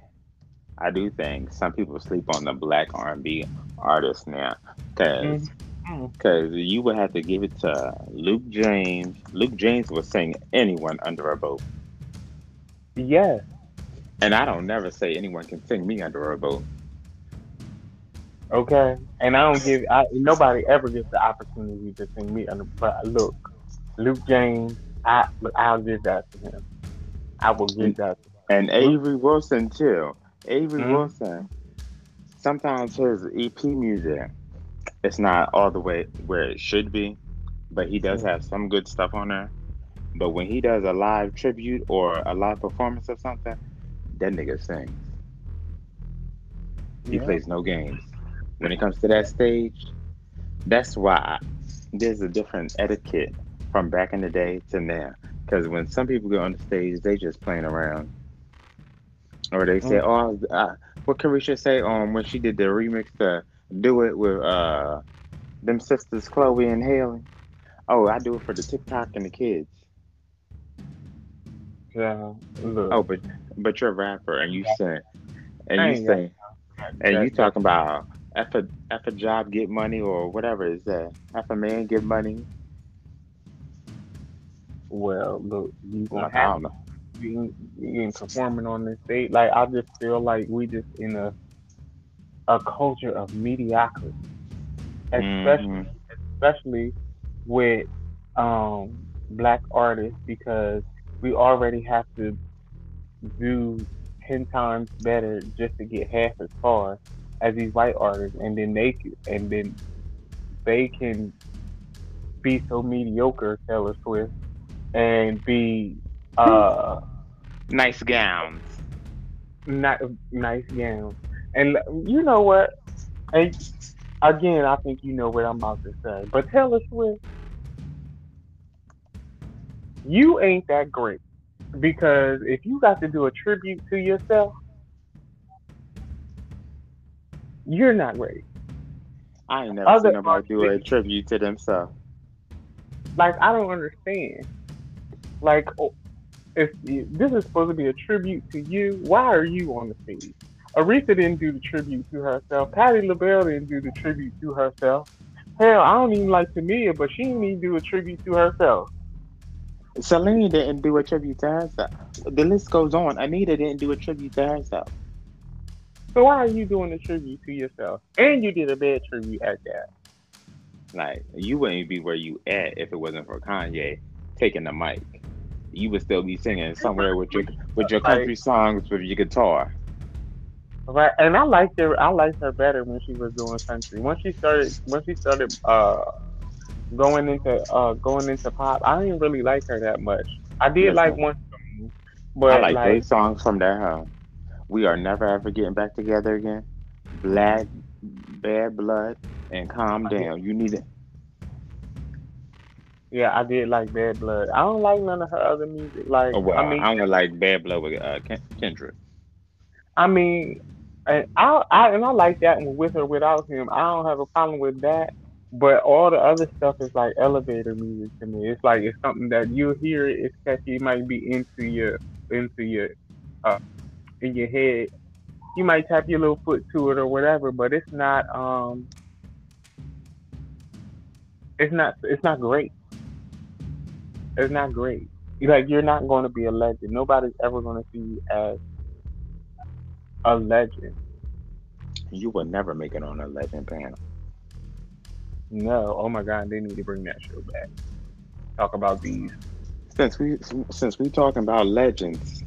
I do think some people sleep on the black R&B artists now because. Mm-hmm. Because you would have to give it to Luke James. Luke James was sing anyone under a boat. Yes. And I don't never say anyone can sing me under a boat. Okay. And I don't give I nobody ever gets the opportunity to sing me under but look, Luke James, I I'll give that to him. I will give that to him. And Avery Wilson too. Avery mm-hmm. Wilson. Sometimes his EP music it's not all the way where it should be, but he does mm-hmm. have some good stuff on there. But when he does a live tribute or a live performance of something, that nigga sings. He yeah. plays no games. When it comes to that stage, that's why there's a different etiquette from back in the day to now. Because when some people go on the stage, they just playing around. Or they say, mm. "Oh, uh, what Caresha say on um, when she did the remix to do it with uh them sisters Chloe and Halle? Oh, I do it for the TikTok and the kids. Yeah. Look. Oh, but but you're a rapper and you say and you say and you talking about if a if a job get money or whatever is that if a man get money. Well, look, you gonna have you ain't performing on this stage. Like I just feel like we just in a a culture of mediocrity, especially mm-hmm. especially with um black artists because we already have to do 10 times better just to get half as far as these white artists and then they and then they can be so mediocre Taylor Swift and be uh nice gowns. Not nice gowns. And you know what? And again I think you know what I'm about to say but Taylor Swift you ain't that great. Because if you got to do a tribute to yourself, you're not great. I ain't never Other seen nobody do a tribute to themselves. Like I don't understand. Like, oh, if this is supposed to be a tribute to you, why are you on the stage? Aretha didn't do the tribute to herself. Patti LaBelle didn't do the tribute to herself. Hell, I don't even like Tamia, but she didn't even do a tribute to herself. Celine didn't do a tribute to herself. The list goes on. Anita didn't do a tribute to herself. So why are you doing a tribute to yourself? And you did a bad tribute at that. Like you wouldn't be where you at if it wasn't for Kanye taking the mic. You would still be singing somewhere with your with your country songs with your guitar. Right, and I liked her. I liked her better when she was doing country. Once she started, once she started uh going into uh going into pop, I didn't really like her that much. I did Yes, like one but I like, like, eight songs from that home. We are never ever getting back together again. Black, bad blood, and calm down. You need it. yeah, I did like Bad Blood. I don't like none of her other music. Like Oh well, I mean, I'm gonna like bad blood with uh, Ken- Kendrick. I mean, and I, I and I like that with or without him. I don't have a problem with that. But all the other stuff is like elevator music to me. It's like it's something that you hear it, it's catchy. It might be into your into your uh in your head. You might tap your little foot to it or whatever, but it's not um it's not it's not great. It's not great. Like you're not going to be a legend. Nobody's ever going to see you as a legend. You will never make it on a legend panel. No. Oh my God, they need to bring that show back. Talk about these. Since we since we talking about legends,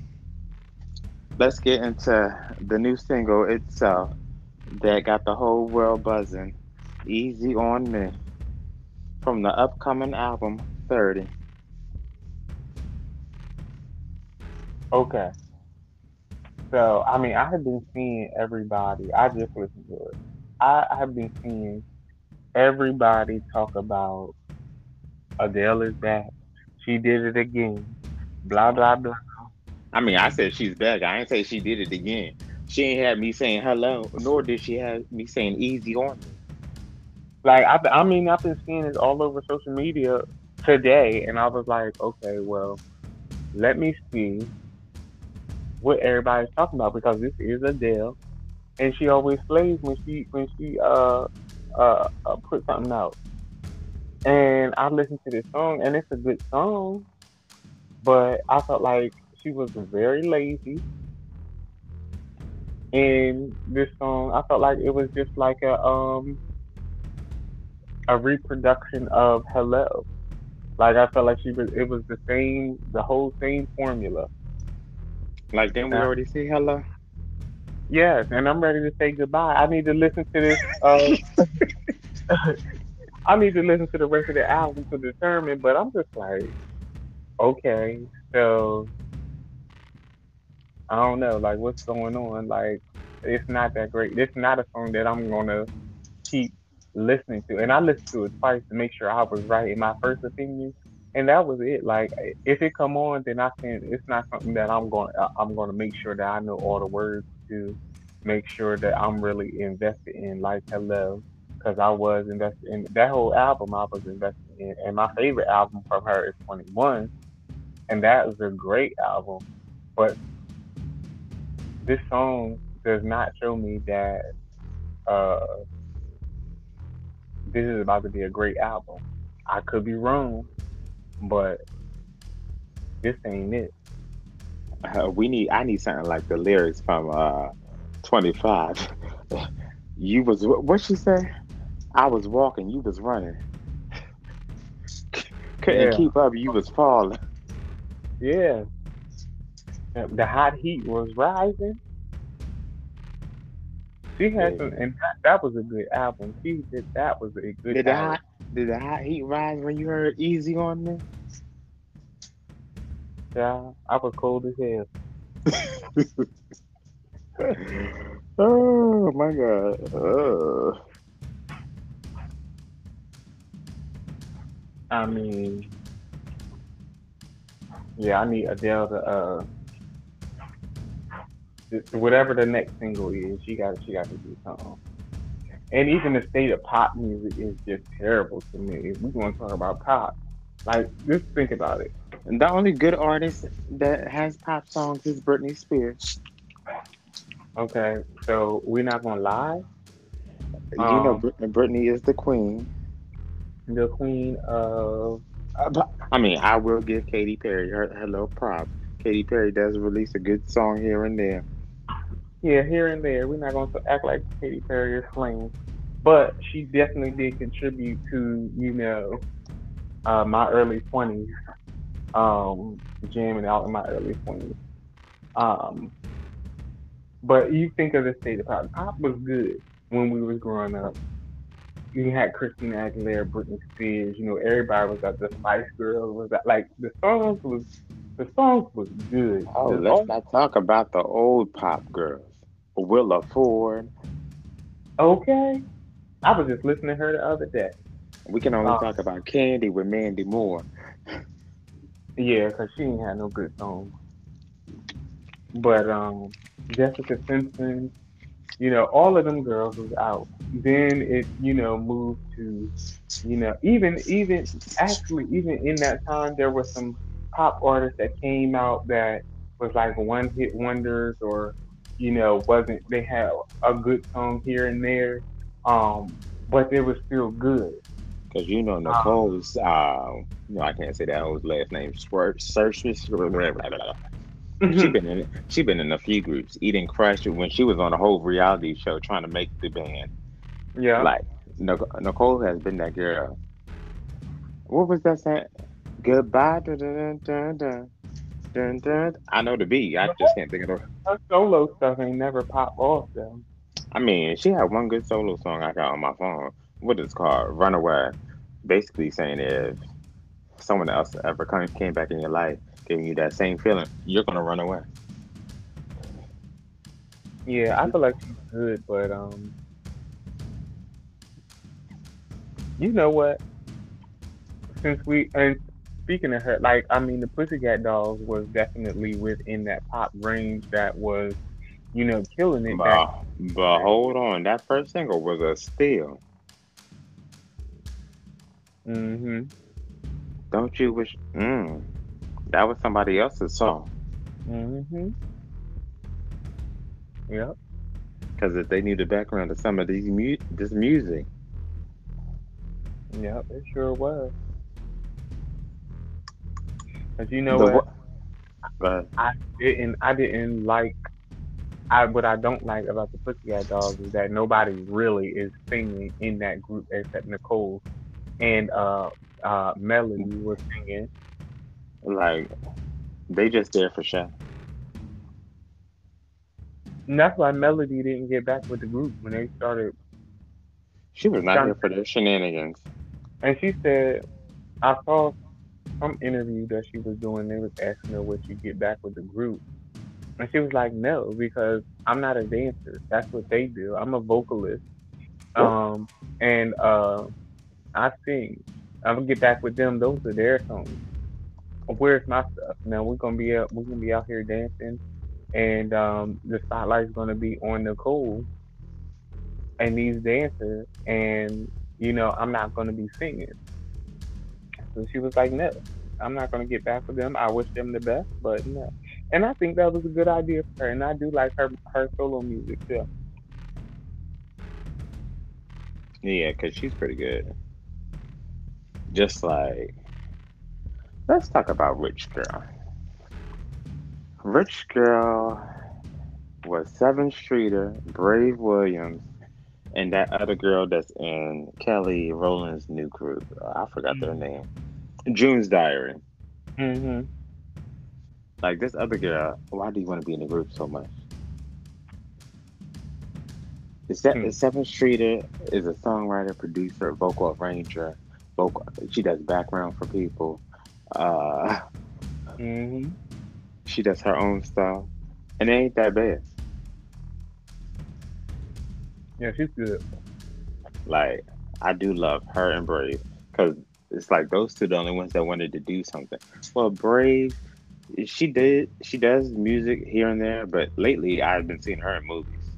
let's get into the new single itself that got the whole world buzzing. Easy on me from the upcoming album 30. Okay. So I mean, I have been seeing everybody. I just listened to it. I have been seeing everybody talk about Adele is back. She did it again. Blah blah blah. I mean, I said she's back. I ain't say she did it again. She ain't had me saying hello, nor did she have me saying easy on me. Like I, I mean, I've been seeing this all over social media today, and I was like, okay, well, let me see what everybody's talking about because this is Adele, and she always plays when she when she uh uh, uh put something out. And I listened to this song, and it's a good song, but I felt like she was very lazy. In this song, I felt like it was just like a um a reproduction of Hello. Like I felt like she was it was the same the whole same formula. Like, didn't we already say hello? Yes, and I'm ready to say goodbye. I need to listen to this uh I need to listen to the rest of the album to determine, but I'm just like, okay, so I don't know, like what's going on? Like it's not that great. It's not a song that I'm gonna keep listening to. And I listened to it twice to make sure I was right in my first opinion. And that was it. Like if it come on, then I can. It's not something that I'm going. I'm going to make sure that I know all the words to make sure that I'm really invested in. Like hello, because I was invested in that whole album. I was invested in, and my favorite album from her is 21, and that was a great album. But this song does not show me that uh, this is about to be a great album. I could be wrong, but this ain't it. Uh, we need. I need something like the lyrics from uh, 25. you was what she say? I was walking, you was running. Couldn't Yeah. keep up, you was falling. Yeah. The hot heat was rising. She had Yeah. some, and that, that was a good album. She did that was a good Did the hot did the hot heat rise when you heard easy on me? Yeah, I was cold as hell. oh my god. Oh. I mean, yeah, I need Adele to uh, whatever the next single is, she got she got to do something. And even the state of pop music is just terrible to me. If we want to talk about pop, like just think about it. And the only good artist that has pop songs is Britney Spears. Okay, so we're not gonna lie. you know Um, Brit- Britney is the queen. The queen of Uh, I mean, I will give Katy Perry her, her little props. Katy Perry does release a good song here and there. yeah, here and there. We're not gonna act like Katy Perry is flame, but she definitely did contribute to you know uh, my early twenties, um, jamming out in my early twenties. Um, but you think of the state of pop. Pop was good when we was growing up. you had Christina Aguilera, Britney Spears. You know, everybody was at the Spice Girls. Was that like the songs was the songs was good. Oh, The let's songs- not talk about the old pop girls. Willa Ford. okay. I was just listening to her the other day. We can only talk about Candy with Mandy Moore. Yeah, because she ain't had no good songs. But um, Jessica Simpson, you know, all of them girls was out. Then it, you know, moved to, you know, even even actually even in that time there were some pop artists that came out that was like one hit wonders or, you know, wasn't they had a good song here and there, um, but they were still good. Because you know Nicole's, uh, no, I can't say that whole last name. Squirt, Search, mm-hmm. she been in she been in a few groups. Eden's Crush when she was on a whole reality show trying to make the band. yeah. Like Nicole has been that girl. What was that saying? Goodbye. Dun, dun, dun, dun, dun. I know the beat. I just can't think of the. her solo stuff ain't never popped off though. I mean, she had one good solo song I got on my phone. What is it called? Runaway. Basically saying if someone else ever come, came back in your life, giving you that same feeling, you're gonna run away. Yeah, I feel like she's good, but um, you know what? Since we and speaking of her, like I mean, the Pussycat Dolls was definitely within that pop range that was, you know, killing it. Back. But, but hold on, that first single was a steal. hmm Don't you wish? Mm, that was somebody else's song. Mm-hmm. Yep. Because if they knew the background of some of these mu- this music, Yep. It sure was. But you know the what? I didn't I didn't like I what I don't like about the Pussycat Dolls is that nobody really is singing in that group except Nicole and uh uh Melody was singing. like they just there for show. And that's why Melody didn't get back with the group when they started She was not here for their shenanigans. and she said I saw some interview that she was doing, they was asking her would she get back with the group. And she was like, No, because I'm not a dancer. That's what they do. I'm a vocalist. Um and uh I sing. I'm gonna get back with them. Those are their songs. Where's my stuff? Now we're gonna be out. We're gonna be out here dancing, and um, the spotlight's gonna be on Nicole and these dancers, and you know I'm not gonna be singing. So she was like, "No, I'm not gonna get back with them. I wish them the best, but no." And I think that was a good idea for her, and I do like her her solo music too. Yeah, because she's pretty good. Just like, let's talk about Rich Girl. Rich Girl was Sevyn Streeter, Brave Williams, and that other girl that's in Kelly Rowland's new crew. I forgot their name. June's Diary. Mm-hmm. Like this other girl, why do you want to be in the group so much? Is that Hmm. Sevyn Streeter is a songwriter, producer, vocal arranger, vocal. She does background for people. Uh, Mm-hmm. she does her own stuff, and it ain't that bad. Yeah, she's good. Like I do love her and Brave because it's like those two the only ones that wanted to do something. Well, Brave, she did she does music here and there, but lately I've been seeing her in movies.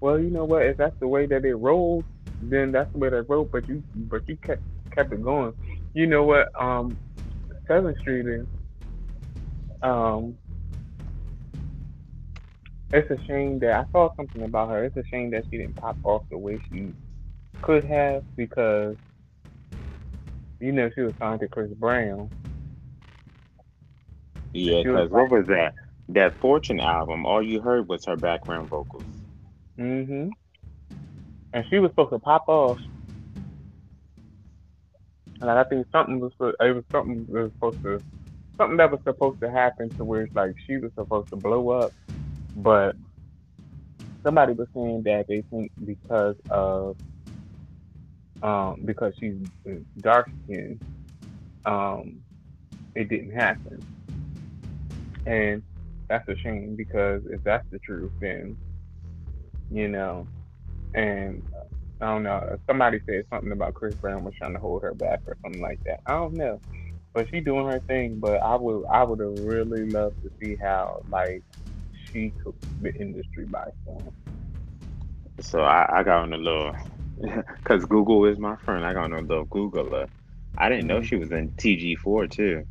Well, you know what? If that's the way that it rolled, then that's the way that rolled. But you, but you kept kept it going. You know what? Um, Seventh Street is. Um, it's a shame that I saw something about her. It's a shame that she didn't pop off the way she could have because, you know, she was signed to Chris Brown. Yeah, because what was that? That Fortune album, all you heard was her background vocals. hmm And she was supposed to pop off. And I think something was it was something was supposed to something that was supposed to happen to where it's like she was supposed to blow up, but somebody was saying that they think because of um, because she's dark skinned, um, it didn't happen. And that's a shame because if that's the truth, then you know, and I don't know. Somebody said something about Chris Brown was trying to hold her back or something like that. I don't know, but she doing her thing. But I would, I would have really loved to see how like she took the industry by storm. So I, I got on a little, because Google is my friend. I got on a little Googler. I didn't know mm-hmm. she was in TG4 too.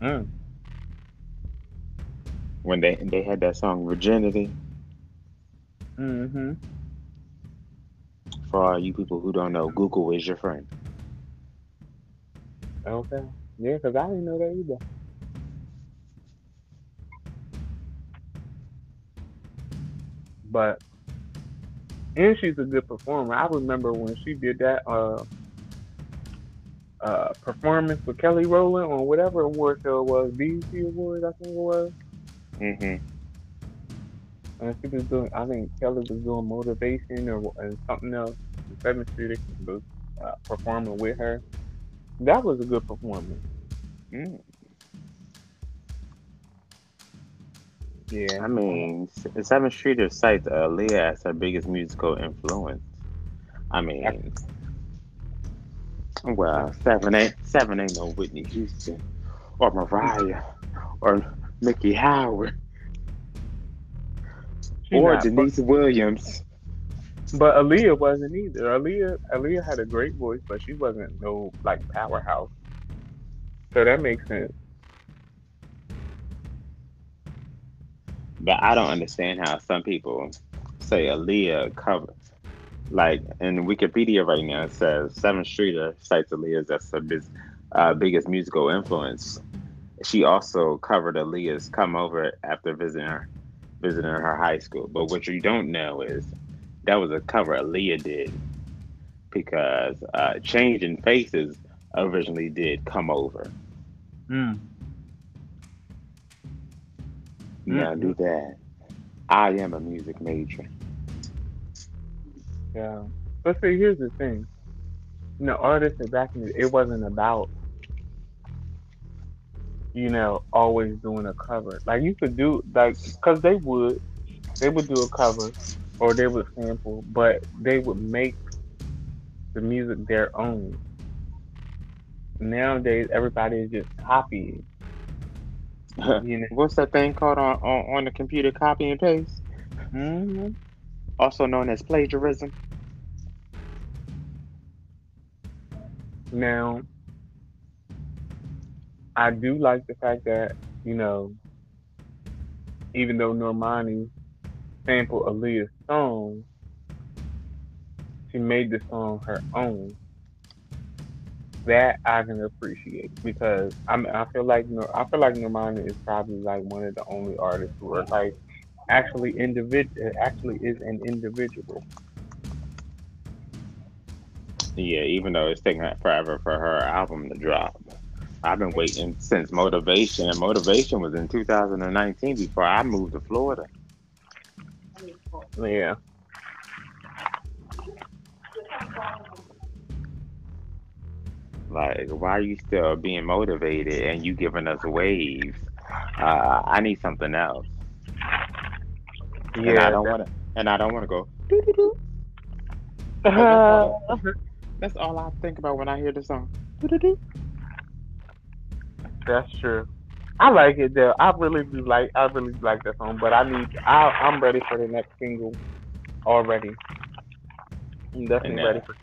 Mm. When they they had that song Virginity. Mm-hmm. For all you people who don't know, Google is your friend. Okay. Yeah, because I didn't know that either. But and she's a good performer. I remember when she did that uh, uh, performance with Kelly Rowland on whatever award show it was, BET Awards, I think it was. Mm-hmm. And she was doing, I think Kelly was doing motivation or something else. Sevyn Streeter was uh, performing with her. That was a good performance. Mm. Yeah. I mean, Sevyn Streeter cites uh, Aaliyah as her biggest musical influence. I mean, well, Sevyn ain't Sevyn ain't no Whitney Houston or Mariah or Miki Howard she or Deniece Williams. But Aaliyah wasn't either. Aaliyah Aaliyah had a great voice, but she wasn't no like powerhouse. So that makes sense. But I don't understand how some people say Aaliyah covered. Like in Wikipedia right now, it says Sevyn Streeter cites Aaliyah as her biz, uh, biggest musical influence. She also covered Aaliyah's "Come Over" after visiting her, visiting her high school. But what you don't know is that was a cover Aaliyah did because uh, "Changing Faces" originally did "Come Over." Hmm. Yeah, mm-hmm. do that. I am a music major. Yeah. But see, here's the thing. You know, artists back in the it wasn't about, you know, always doing a cover. Like you could do like, cause they would, they would do a cover, or they would sample, but they would make the music their own. Nowadays, everybody is just copying. you know. What's that thing called on, on, on the computer? Copy and paste. Mm-hmm. Also known as plagiarism. Now, I do like the fact that you know, even though Normani sampled Aaliyah's song, she made the song her own that I can appreciate because I mean, I feel like I feel like Normani is probably like one of the only artists who are like actually individual actually is an individual. Yeah, even though it's taking forever for her album to drop. I've been waiting since Motivation, and Motivation was in 2019 before I moved to Florida. Yeah. Like, why are you still being motivated and you giving us waves? Uh, I need something else. Yeah, and I don't want to. And I don't want to go. That's, all, that's all I think about when I hear the song. That's true. I like it though. I really do like. I really like that song, but I need. I, I'm ready for the next single already. I'm definitely ready for.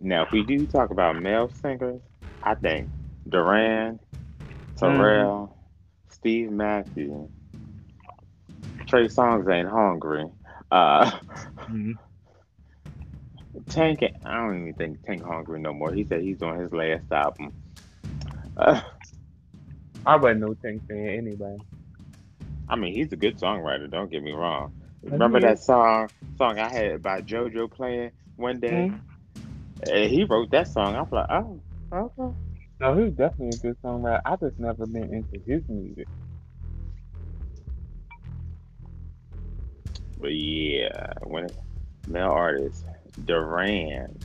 Now, if we do talk about male singers, I think Durand, Terrell, mm. Steve Matthews, Trey Songz ain't hungry. Uh, mm-hmm. Tank, I don't even think Tank hungry no more. He said he's doing his last album. Uh, I wasn't no Tank fan anyway. I mean, he's a good songwriter. Don't get me wrong. Remember that song song I had by JoJo playing one day? Mm-hmm. He wrote that song. I'm like, oh, okay. No, he's definitely a good songwriter. I just never been into his music. But yeah, when male artist Durand,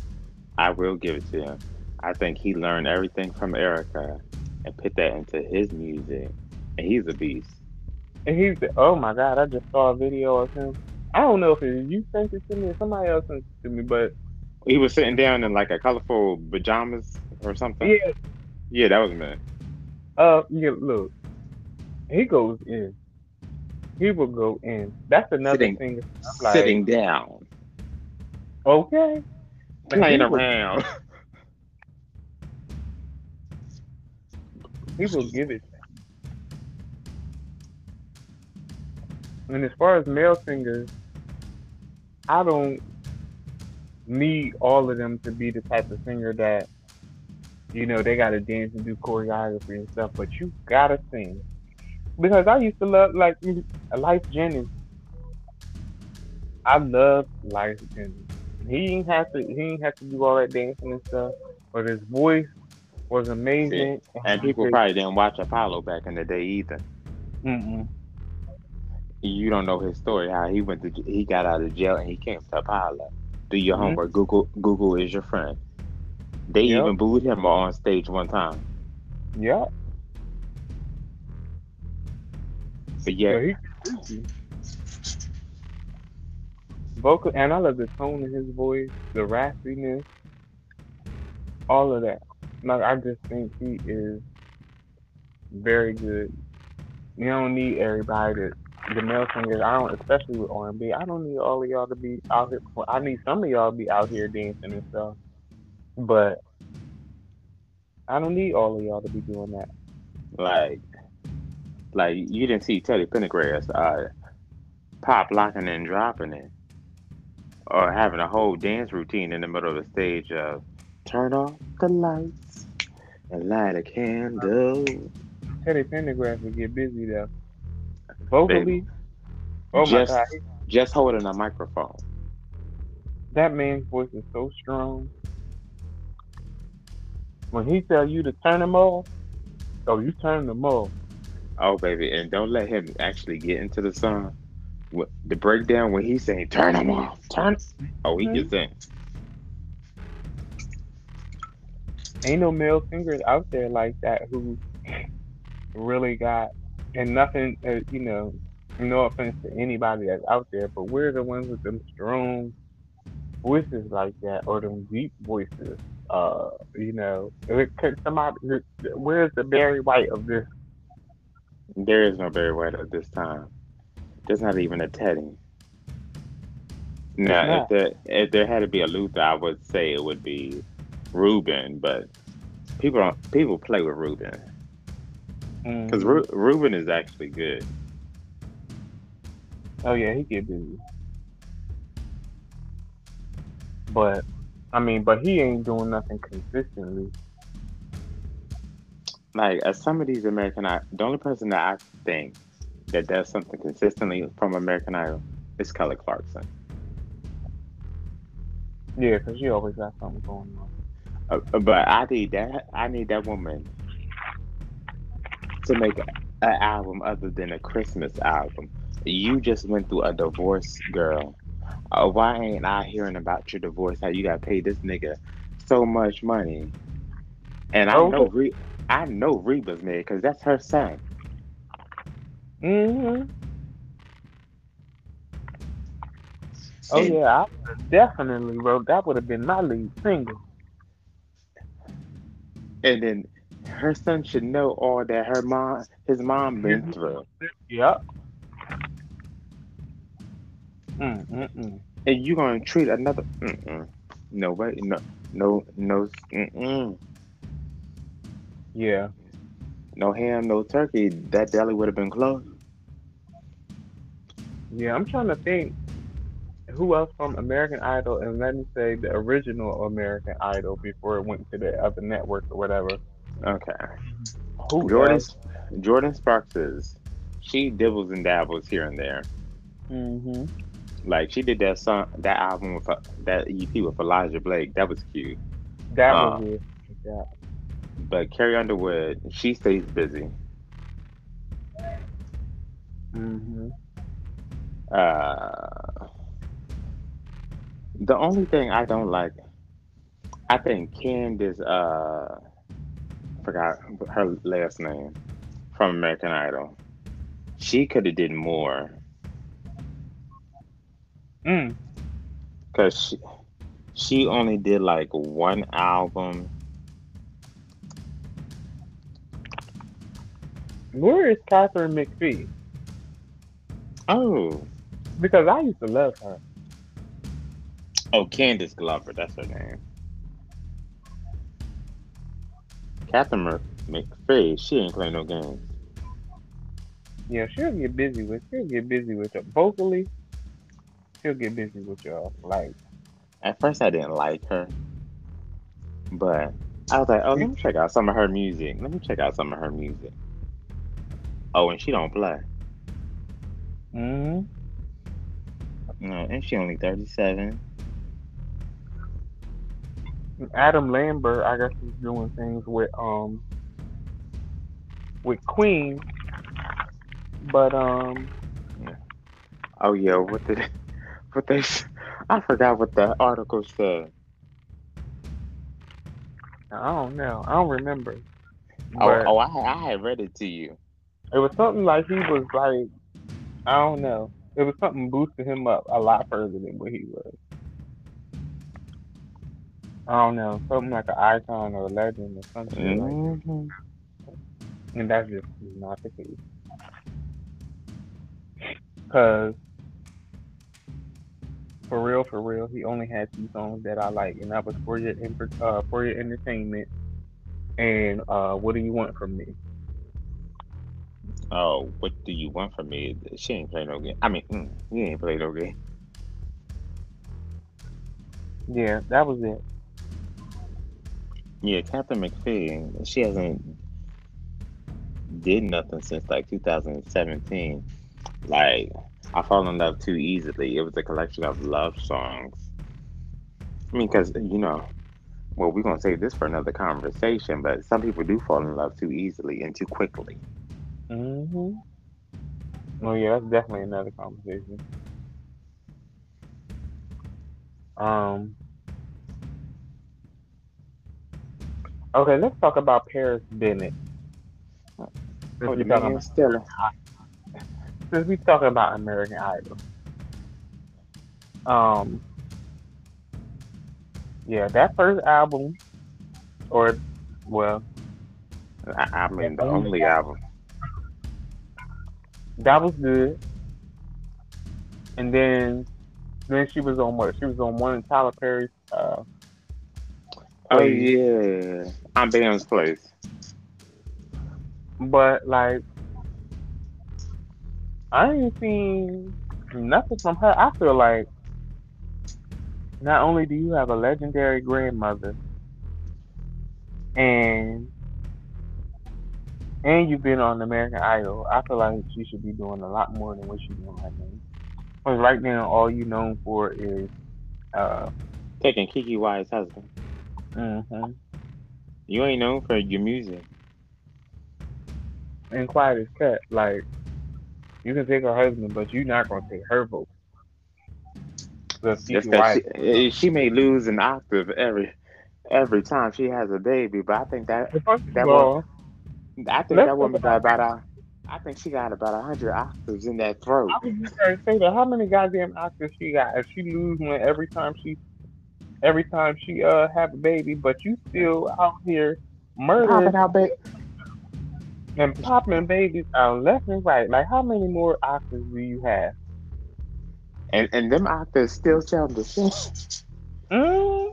I will give it to him. I think he learned everything from Erykah and put that into his music, and he's a beast. And he's oh my god, I just saw a video of him. I don't know if it, you sent it to me or somebody else sent it to me, but he was sitting down in like a colorful pajamas or something. Yeah, yeah, that was me. Uh, yeah, look, he goes in. He will go in. That's another sitting, thing. Like, sitting down. Okay. Playing around. he will give it. And as far as male singers, I don't need all of them to be the type of singer that, you know, they got to dance and do choreography and stuff, but you got to sing. Because I used to love, like, Lyfe Jennings. I love Lyfe Jennings. He didn't have to, he didn't have to do all that dancing and stuff, but his voice was amazing. Yeah. And people probably didn't watch Apollo back in the day either. Mm-mm you don't know his story. How he went to he got out of jail and he came to Apollo. Do your mm-hmm. homework. Google Google is your friend. They yep. even booed him on stage one time. Yeah. But yeah. Vocal and I love the tone of his voice, the raspiness, all of that. Like I just think he is very good. You don't need everybody to the male singers, I don't, especially with R and I don't need all of y'all to be out here. I need some of y'all to be out here dancing and stuff, but I don't need all of y'all to be doing that. Like, like you didn't see Teddy Pendergrass uh, pop locking and dropping it, or having a whole dance routine in the middle of the stage of turn off the lights and light a candle. Teddy Pendergrass would get busy though vocally. Baby. Oh just, my god! Just holding a microphone. That man's voice is so strong. When he tell you to turn them off, oh, you turn them off. Oh, baby, and don't let him actually get into the song. The breakdown when he's saying "turn them off," turn. Oh, he mm-hmm. gets in. Ain't no male singers out there like that who really got and nothing, uh, you know, no offense to anybody that's out there, but we're the ones with them strong voices like that or them deep voices. Uh, you know, could somebody, where's the Barry White of this? There is no Barry White at this time. There's not even a Teddy. Now, if there if there had to be a Luther, I would say it would be Ruben, but people don't people play with Ruben. Because mm-hmm. Ruben is actually good. Oh yeah, he get busy. But I mean, but he ain't doing nothing consistently. Like as some of these American Idol, the only person that I think that does something consistently from American Idol is Kelly Clarkson. Yeah, because she always got something going on. Uh, but I need that. I need that woman to make an album other than a Christmas album. You just went through a divorce, girl. Uh, why ain't I hearing about your divorce? How you got paid this nigga so much money? And I oh. know Re- I know Reba's mad because that's her son. Mhm. Oh yeah, I definitely wrote that. Would have been my lead single. And then her son should know all that her mom, his mom, been mm-hmm. through. Yep. Mm-mm. And you gonna treat another? Mm-mm. No way. No. No. No. Mm-mm. Yeah. No ham, no turkey. That deli would have been closed. Yeah, I'm trying to think who else from American Idol, and let me say the original American Idol before it went to the other network or whatever. Okay. Who Jordan Jordin Sparks is she dibbles and dabbles here and there. Mm-hmm. Like she did that song, that album with that EP with Elijah Blake. That was cute. That um, was Yeah. But Carrie Underwood, she stays busy. Mm-hmm. Uh, the only thing I don't like, I think Candice, uh, forgot her last name from American Idol. She could have did more. Mm. Cause she, she only did like one album. Where is Katharine McPhee? Oh, Because I used to love her. Oh, Candice Glover, that's her name. Katharine Mc- McPhee, she ain't playing no games. Yeah, she'll get busy with she'll get busy with you. Vocally, she'll get busy with y'all. Like At first, I didn't like her, but I was like, oh, let me check out some of her music. Let me check out some of her music. Oh, and she don't play. mm No, and she only thirty-seven. Adam Lambert, I guess he's doing things with um with Queen. But um Oh yeah, what did what they? I forgot what the article said. I don't know. I don't remember. Oh, oh, I I had read it to you. it was something like he was like I don't know. It was something boosting him up a lot further than what he was. I don't know, something like an icon or a legend or something like hmm And that's just not the case. Cause for real, for real, he only had two songs that I like, and that was for your uh, for your entertainment and uh, what do you want from me? Oh, what do you want from me? She ain't play no game. I mean, mm, you ain't play no game. Yeah, that was it. Yeah, Katharine McPhee, she hasn't did nothing since like 2017. Like, I fall in love too easily. It was a collection of love songs. I mean, because you know, well, we're gonna save this for another conversation. But some people do fall in love too easily and too quickly. Mm-hmm. Oh yeah, that's definitely another conversation. Um. Okay, let's talk about Paris Bennett. Since we talking about, since we talking about American Idol. Um. Yeah, that first album, or well, I, I mean, the only album. that was good. And then, then she was on what? She was on one of Tyler Perry's. Uh, Oh plays. yeah, Aunt Bam's place. But like, I ain't seen nothing from her. I feel like not only do you have a legendary grandmother, and and you've been on American Idol, I feel like she should be doing a lot more than what she's doing right now. Because right now, all you're known for is, uh, Taking Keke Wyatt's husband. Hmm You ain't known for your music. and quiet as cat. Like, you can take her husband, but you're not gonna take her vote. The Just Kiki 'cause White. she, eh, she may lose an octave every every time she has a baby, but I think that that all, I think that woman got about a I think she got about a hundred octaves in that throat. I was just to say that how many goddamn octaves she got? If she lose one every time she, every time she uh have a baby, but you still out here murdering Popping out ba- and popping babies out left and right. Like how many more octaves do you have? and and them octaves still sound the same. Mm?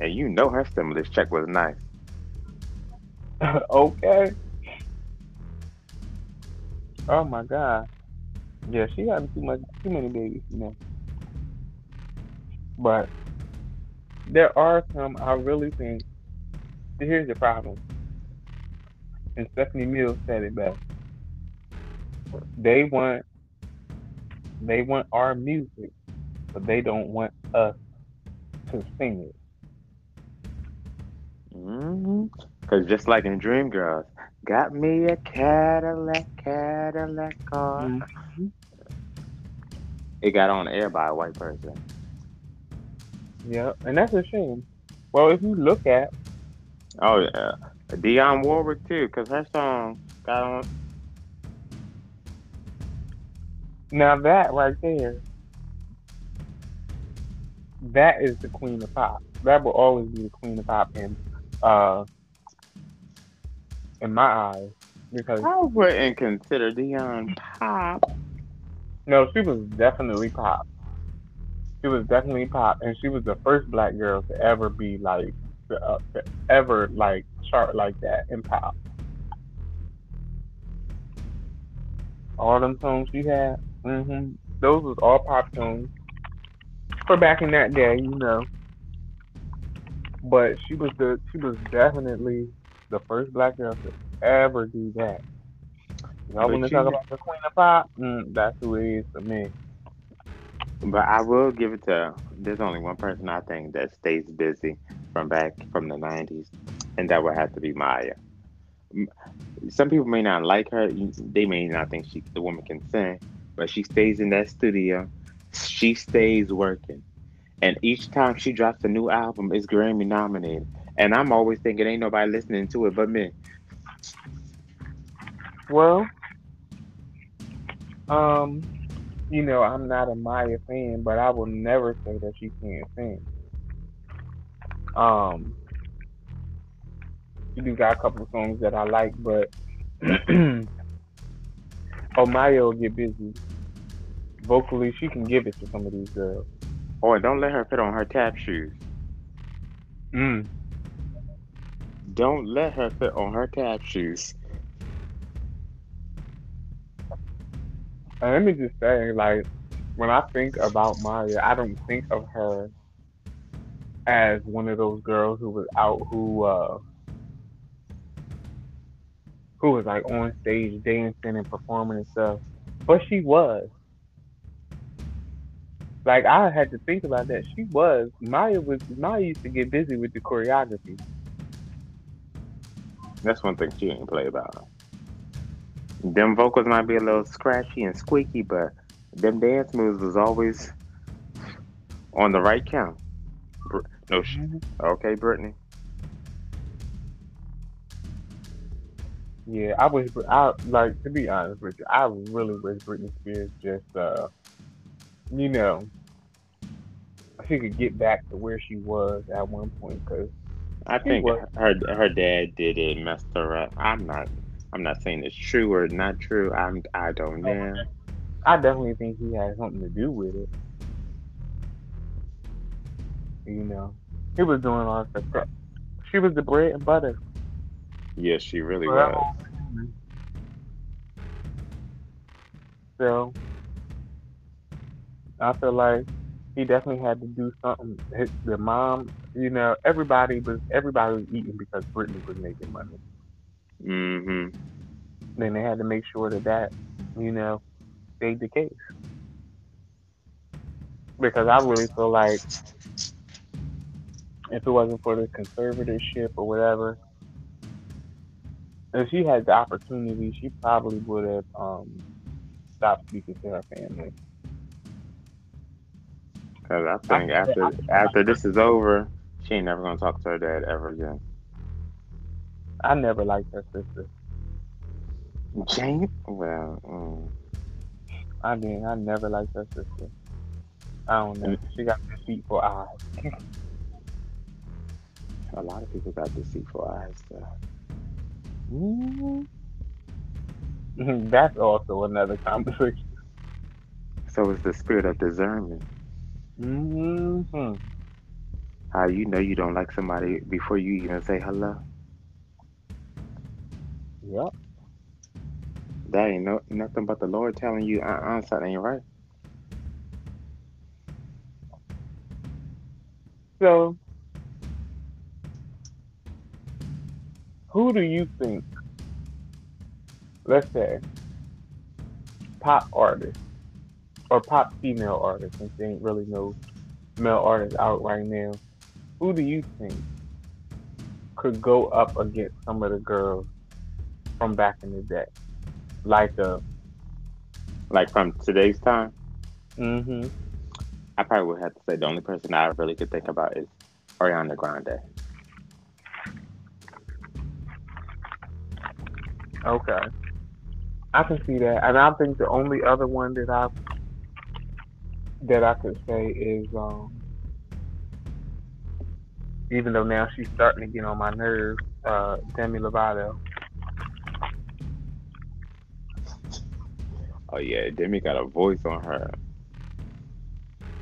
And you know her stimulus check was nice. okay. Oh my god. Yeah, she having too much, too many babies, you know. But there are some I really think. Here's the problem. And Stephanie Mills said it best. They want, they want our music, but they don't want us to sing it. hmm Cause just like in Dreamgirls, got me a Cadillac, Cadillac car. Mhm. it got on air by a white person. Yeah, and that's a shame. Well, if you look at, oh yeah, Dionne Warwick too, because her song got on. Now that right there, that is the queen of pop. That will always be the queen of pop in, uh, in my eyes, because I wouldn't consider Dionne pop. No, she was definitely pop. She was definitely pop, and she was the first black girl to ever be like, to, uh, to ever like chart like that in pop. All them songs she had, hmm those was all pop songs for back in that day, you know. But she was the she was definitely the first black girl to ever do that. Y'all want to talk about the Queen of Pop? Mm, that's who it is for me. But I will give it to. There's only one person I think that stays busy from back from the '90s, and that would have to be Mya. Some people may not like her. They may not think she the woman can sing, but she stays in that studio. She stays working, and each time she drops a new album, it's Grammy nominated. And I'm always thinking, ain't nobody listening to it but me. Well, um, you know, I'm not a Mya fan, but I will never say that she can't sing. Um, she do got a couple of songs that I like, but oh, Mya will get busy. Vocally, she can give it to some of these girls. Oh, and don't let her put on her tap shoes. Mm. Don't let her put on her tap shoes. Let me just say, like, when I think about Mya, I don't think of her as one of those girls who was out who uh who was like on stage dancing and performing and stuff. But she was. Like I had to think about that. She was. Mya was Mya used to get busy with the choreography. That's one thing she didn't play about. Them vocals might be a little scratchy and squeaky, but them dance moves was always on the right count. No, sh- mm-hmm. okay, Britney. Yeah, I wish. I like to be honest with you. I really wish Britney Spears just, uh, you know, she could get back to where she was at one point. Cause I think her her dad did it, messed her up. I'm not I'm not saying it's true or not true. I'm I don't know. I definitely think he had something to do with it. You know, he was doing all the stuff. She was the bread and butter. Yes, she really well, was. So I feel like he definitely had to do something. His, the mom, you know, everybody was everybody was eating because Britney was making money. Mm-hmm. Then they had to make sure that that, you know, stayed the case. Because I really feel like if it wasn't for the conservatorship or whatever, if she had the opportunity, she probably would have um, stopped speaking to her family. Because I think after after this is over, she ain't never gonna talk to her dad ever again. I never liked her sister. Jane? Well, mm. I mean, I never liked her sister. I don't know. She got deceitful eyes. A lot of people got deceitful eyes, though. Mm-hmm. That's also another conversation. So it's the spirit of discernment. Mm-hmm. How you know you don't like somebody before you even say hello? Yep. That ain't no nothing but the Lord telling you, uh-uh, something ain't right. So, who do you think, let's say, pop artists or pop female artists, since there ain't really no male artists out right now, who do you think could go up against some of the girls from back in the day, like a, uh, like from today's time. Mm-hmm. I probably would have to say the only person I really could think about is Ariana Grande. Okay. I can see that. And I think the only other one that I that I could say is um even though now she's starting to get on my nerves, uh Demi Lovato. Yeah, Demi got a voice on her.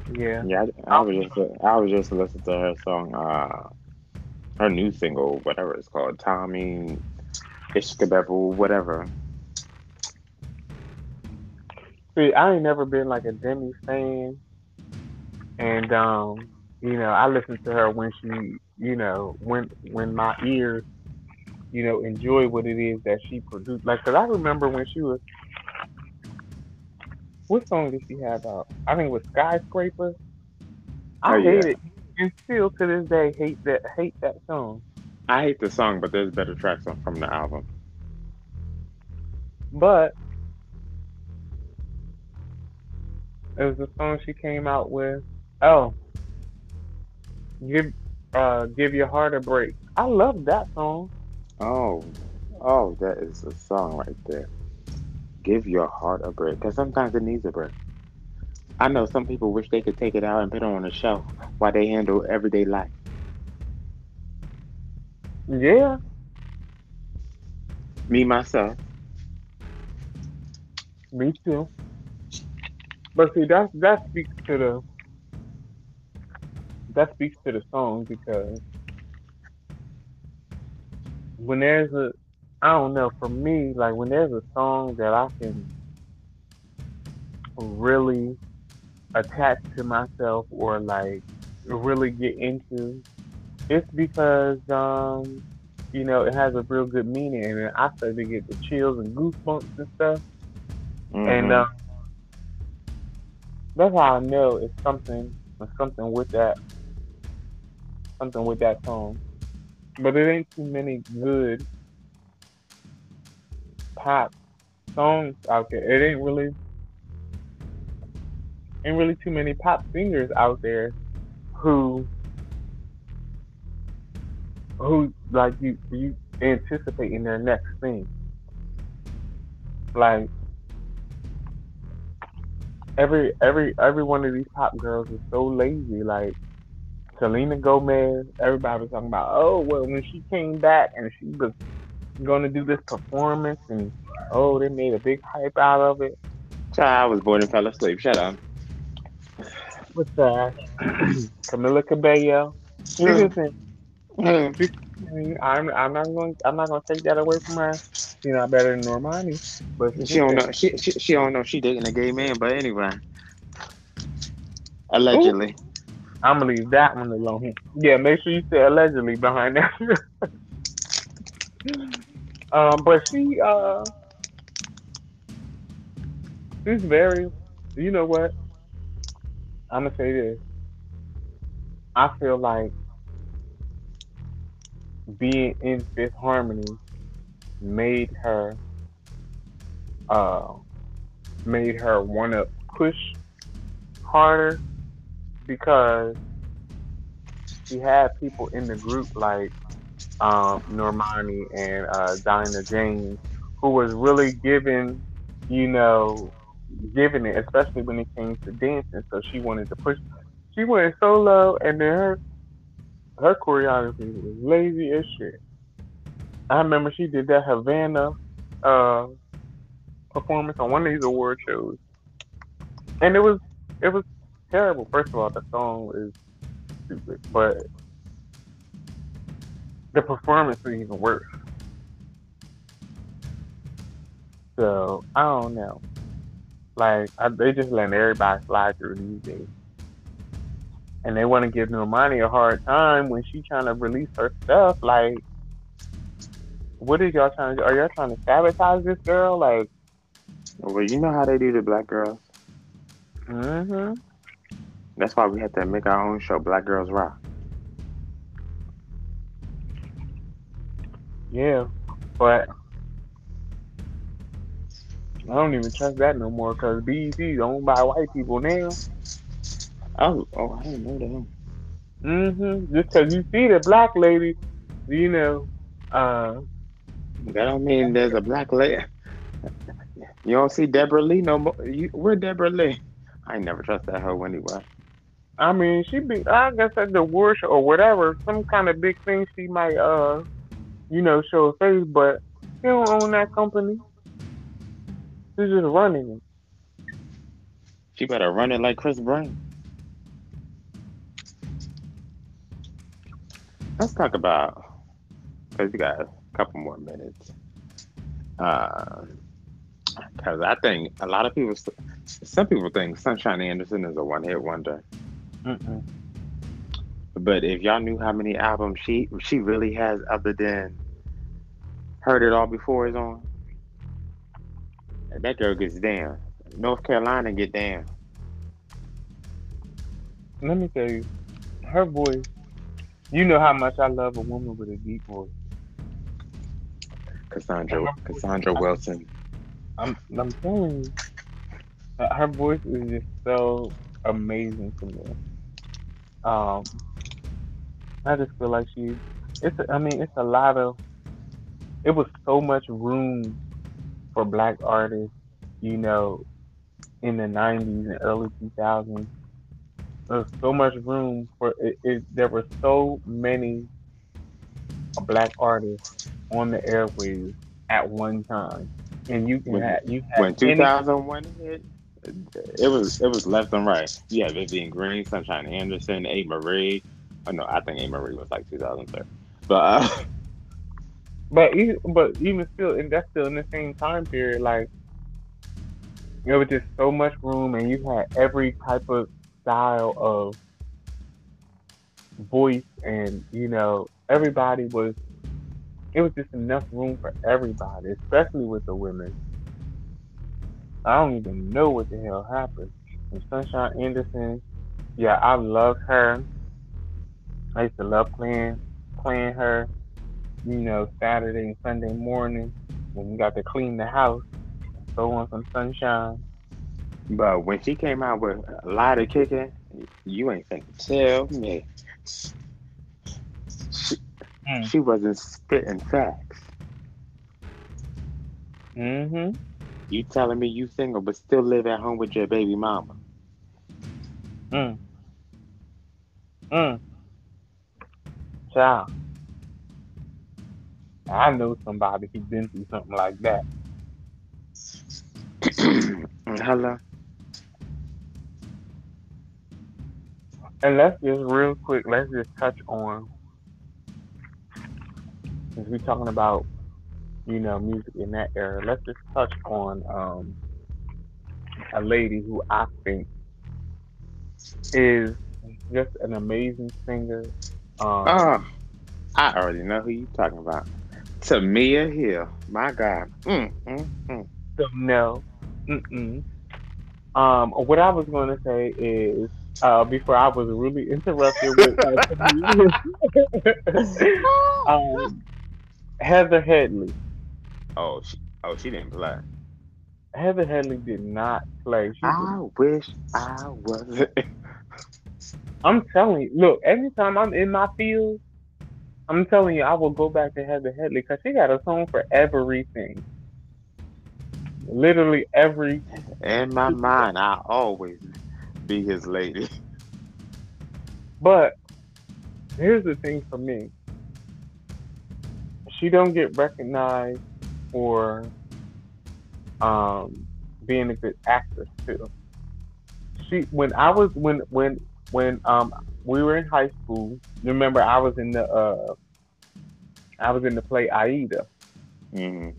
Yeah. Yeah, I, I was just I was just listening to her song, uh, her new single, whatever it's called, Tommy Ishkabevel, whatever. See, I ain't never been like a Demi fan, and um, you know, I listened to her when she, you know, when when my ears, you know, enjoy what it is that she produced. Like, cause I remember when she was, what song did she have out? I think it was Skyscraper. I Oh, yeah. hate it, and still to this day hate that hate that song. I hate the song, but there's better tracks on, from the album. But it was the song she came out with. Oh, give uh give your heart a break. I love that song. Oh, oh, that is a song right there. Give your heart a break, because sometimes it needs a break. I know some people wish they could take it out and put it on a shelf while they handle everyday life. Yeah, Me myself, me too. But see, that that speaks to the that speaks to the song because when there's a I don't know for me like when there's a song that I can really attach to myself or like really get into it's because um you know it has a real good meaning and I start to get the chills and goosebumps and stuff and Mhm. uh, that's how I know it's something it's something with that something with that song. But it ain't too many good pop songs out there. It ain't really ain't really too many pop singers out there who who like you you anticipating their next thing. Like every every every one of these pop girls is so lazy. Like Selena Gomez, everybody was talking about, oh well, when she came back and she was going to do this performance, and oh, they made a big hype out of it. Child, I was bored and fell asleep. Shut up. What's that? Camila Cabello. She Mm. I'm I'm not going I'm not going to take that away from her. She's not better than Normani, but She don't know. She, she she don't know she dating a gay man. But anyway, allegedly. I'm gonna leave that one alone. Yeah, make sure you say allegedly behind that. um, but she uh, she's very. You know what? I'm gonna say this. I feel like being in Fifth Harmony made her uh made her want to push harder because she had people in the group like um, Normani and uh, Dinah Jane who was really giving, you know, giving it, especially when it came to dancing. So she wanted to push. She went solo, and then her her choreography was lazy as shit. I remember she did that Havana uh, performance on one of these award shows, and it was it was terrible. First of all, the song is stupid, but the performance was even worse. So I don't know. Like I, they just letting everybody slide through these days, and they want to give Normani a hard time when she trying to release her stuff. Like, what is y'all trying to? Are y'all trying to sabotage this girl? Like, Well, you know how they do the black girls. mm-hmm. That's why we have to make our own show, Black Girls Rock. Yeah, but I don't even trust that no more because BET is owned by white people now. Oh, oh, I didn't know that. Mm-hmm. Just because you see the black lady, you know, uh, That don't mean there's a black lady. You don't see Debra Lee no more. You, where Debra Lee? I ain't never trust that hoe anyway. I mean, she be, I guess at the worship or whatever, some kind of big thing she might, uh, you know, show face, but he don't own that company. She's just running it. She better run it like Chris Brown. Let's talk about because you got a couple more minutes. Uh, because I think a lot of people, some people think Sunshine Anderson is a one-hit wonder. Mm-mm. But if y'all knew how many albums she she really has other than Heard It All Before is on, that girl gets down. North Carolina get down. Let me tell you, her voice. You know how much I love a woman with a deep voice. Cassandra Cassandra Wilson. I'm, I'm telling you, her voice is just so amazing to me. Um, I just feel like she. It's. A, I mean, it's a lot of. It was so much room for black artists, you know, in the '90s and early 2000s. There's so much room for it, it. There were so many black artists on the airwaves at one time, and you can When- have you had When any- 2001 hit, it was it was left and right. Yeah, Vivian Green, Sunshine Anderson, Amerie. Oh no, I think Amerie was like 2003. But uh, But even, but even still, and that's still in the same time period. Like there was just so much room, and you had every type of style of voice, and you know everybody was. It was just enough room for everybody, especially with the women. I don't even know what the hell happened. And Sunshine Anderson, yeah, I love her. I used to love playing playing her you know, Saturday and Sunday morning when you got to clean the house, throw on some sunshine. but when she came out with a lot of kicking, you ain't finna tell me. She, Mm. she wasn't spitting facts. Mm-hmm. You telling me you single but still live at home with your baby mama? Mm. Mm. Child. I know somebody who's been through something like that. Hello. And let's just real quick, let's just touch on since we're talking about, you know, music in that era, let's just touch on um a lady who I think is just an amazing singer. Um, Oh, I already know who you talking about. Tamia Hill. My God. Mm, mm, mm. So no. Mm-mm. Um, what I was going to say is, uh, before I was really interrupted with uh, um, Heather Headley. Oh, she, oh, she didn't play. Heather Headley did not play. She I wish I wasn't. I'm telling you, look, every time I'm in my field, I'm telling you, I will go back to Heather Headley because she got a song for everything. Literally every. In my mind, I always be his lady. But here's the thing for me. She don't get recognized for um, being a good actress too. She when I was when when when um we were in high school. Remember, I was in the uh I was in the play Aida. hmm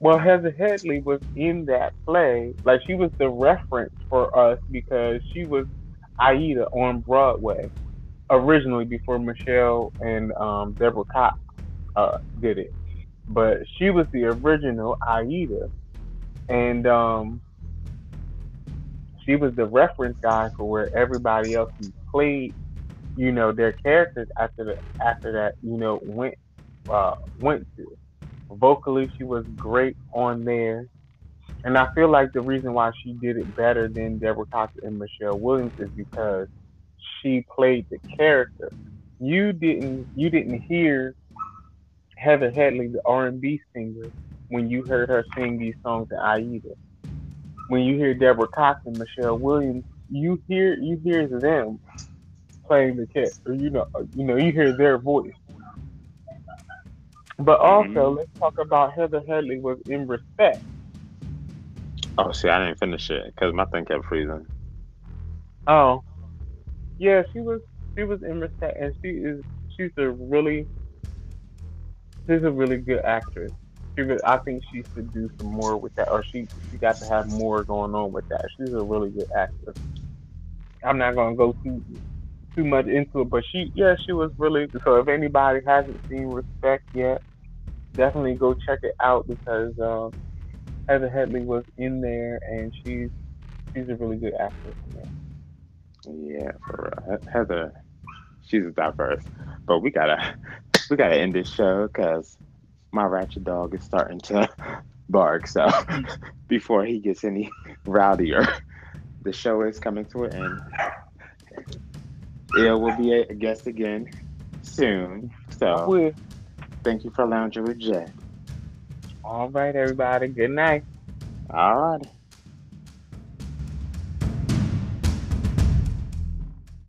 Well, Heather Headley was in that play. Like she was the reference for us because she was Aida on Broadway originally before Michelle and um, Deborah Cox uh, did it. But she was the original Aida, and um, she was the reference guy for where everybody else who played, you know, their characters after the after that, you know, went uh, went to vocally she was great on there And I feel like the reason why she did it better than Deborah Cox and Michelle Williams is because she played the character. You didn't you didn't hear Heather Headley, the R and B singer, when you heard her sing these songs in Aida. When you hear Deborah Cox and Michelle Williams, you hear you hear them playing the character. You know you know you hear their voice. But also, mm-hmm. let's talk about Heather Headley was in respect. Oh, see, I didn't finish it because my thing kept freezing. Oh, yeah, she was she was in respect, and she is she's a really she's a really good actress. She I think she should do some more with that, or she she got to have more going on with that. She's a really good actress. I'm not gonna go too too much into it, but she yeah she was really so. If anybody hasn't seen Respect yet, definitely go check it out because um, Heather Headley was in there and she's she's a really good actress. Yeah, for uh, Heather, she's diverse. But we gotta we gotta end this show because my ratchet dog is starting to bark. So before he gets any rowdier, the show is coming to an end. Il will be a guest again soon. So thank you for lounging with Jay. All right, everybody. Good night. All right.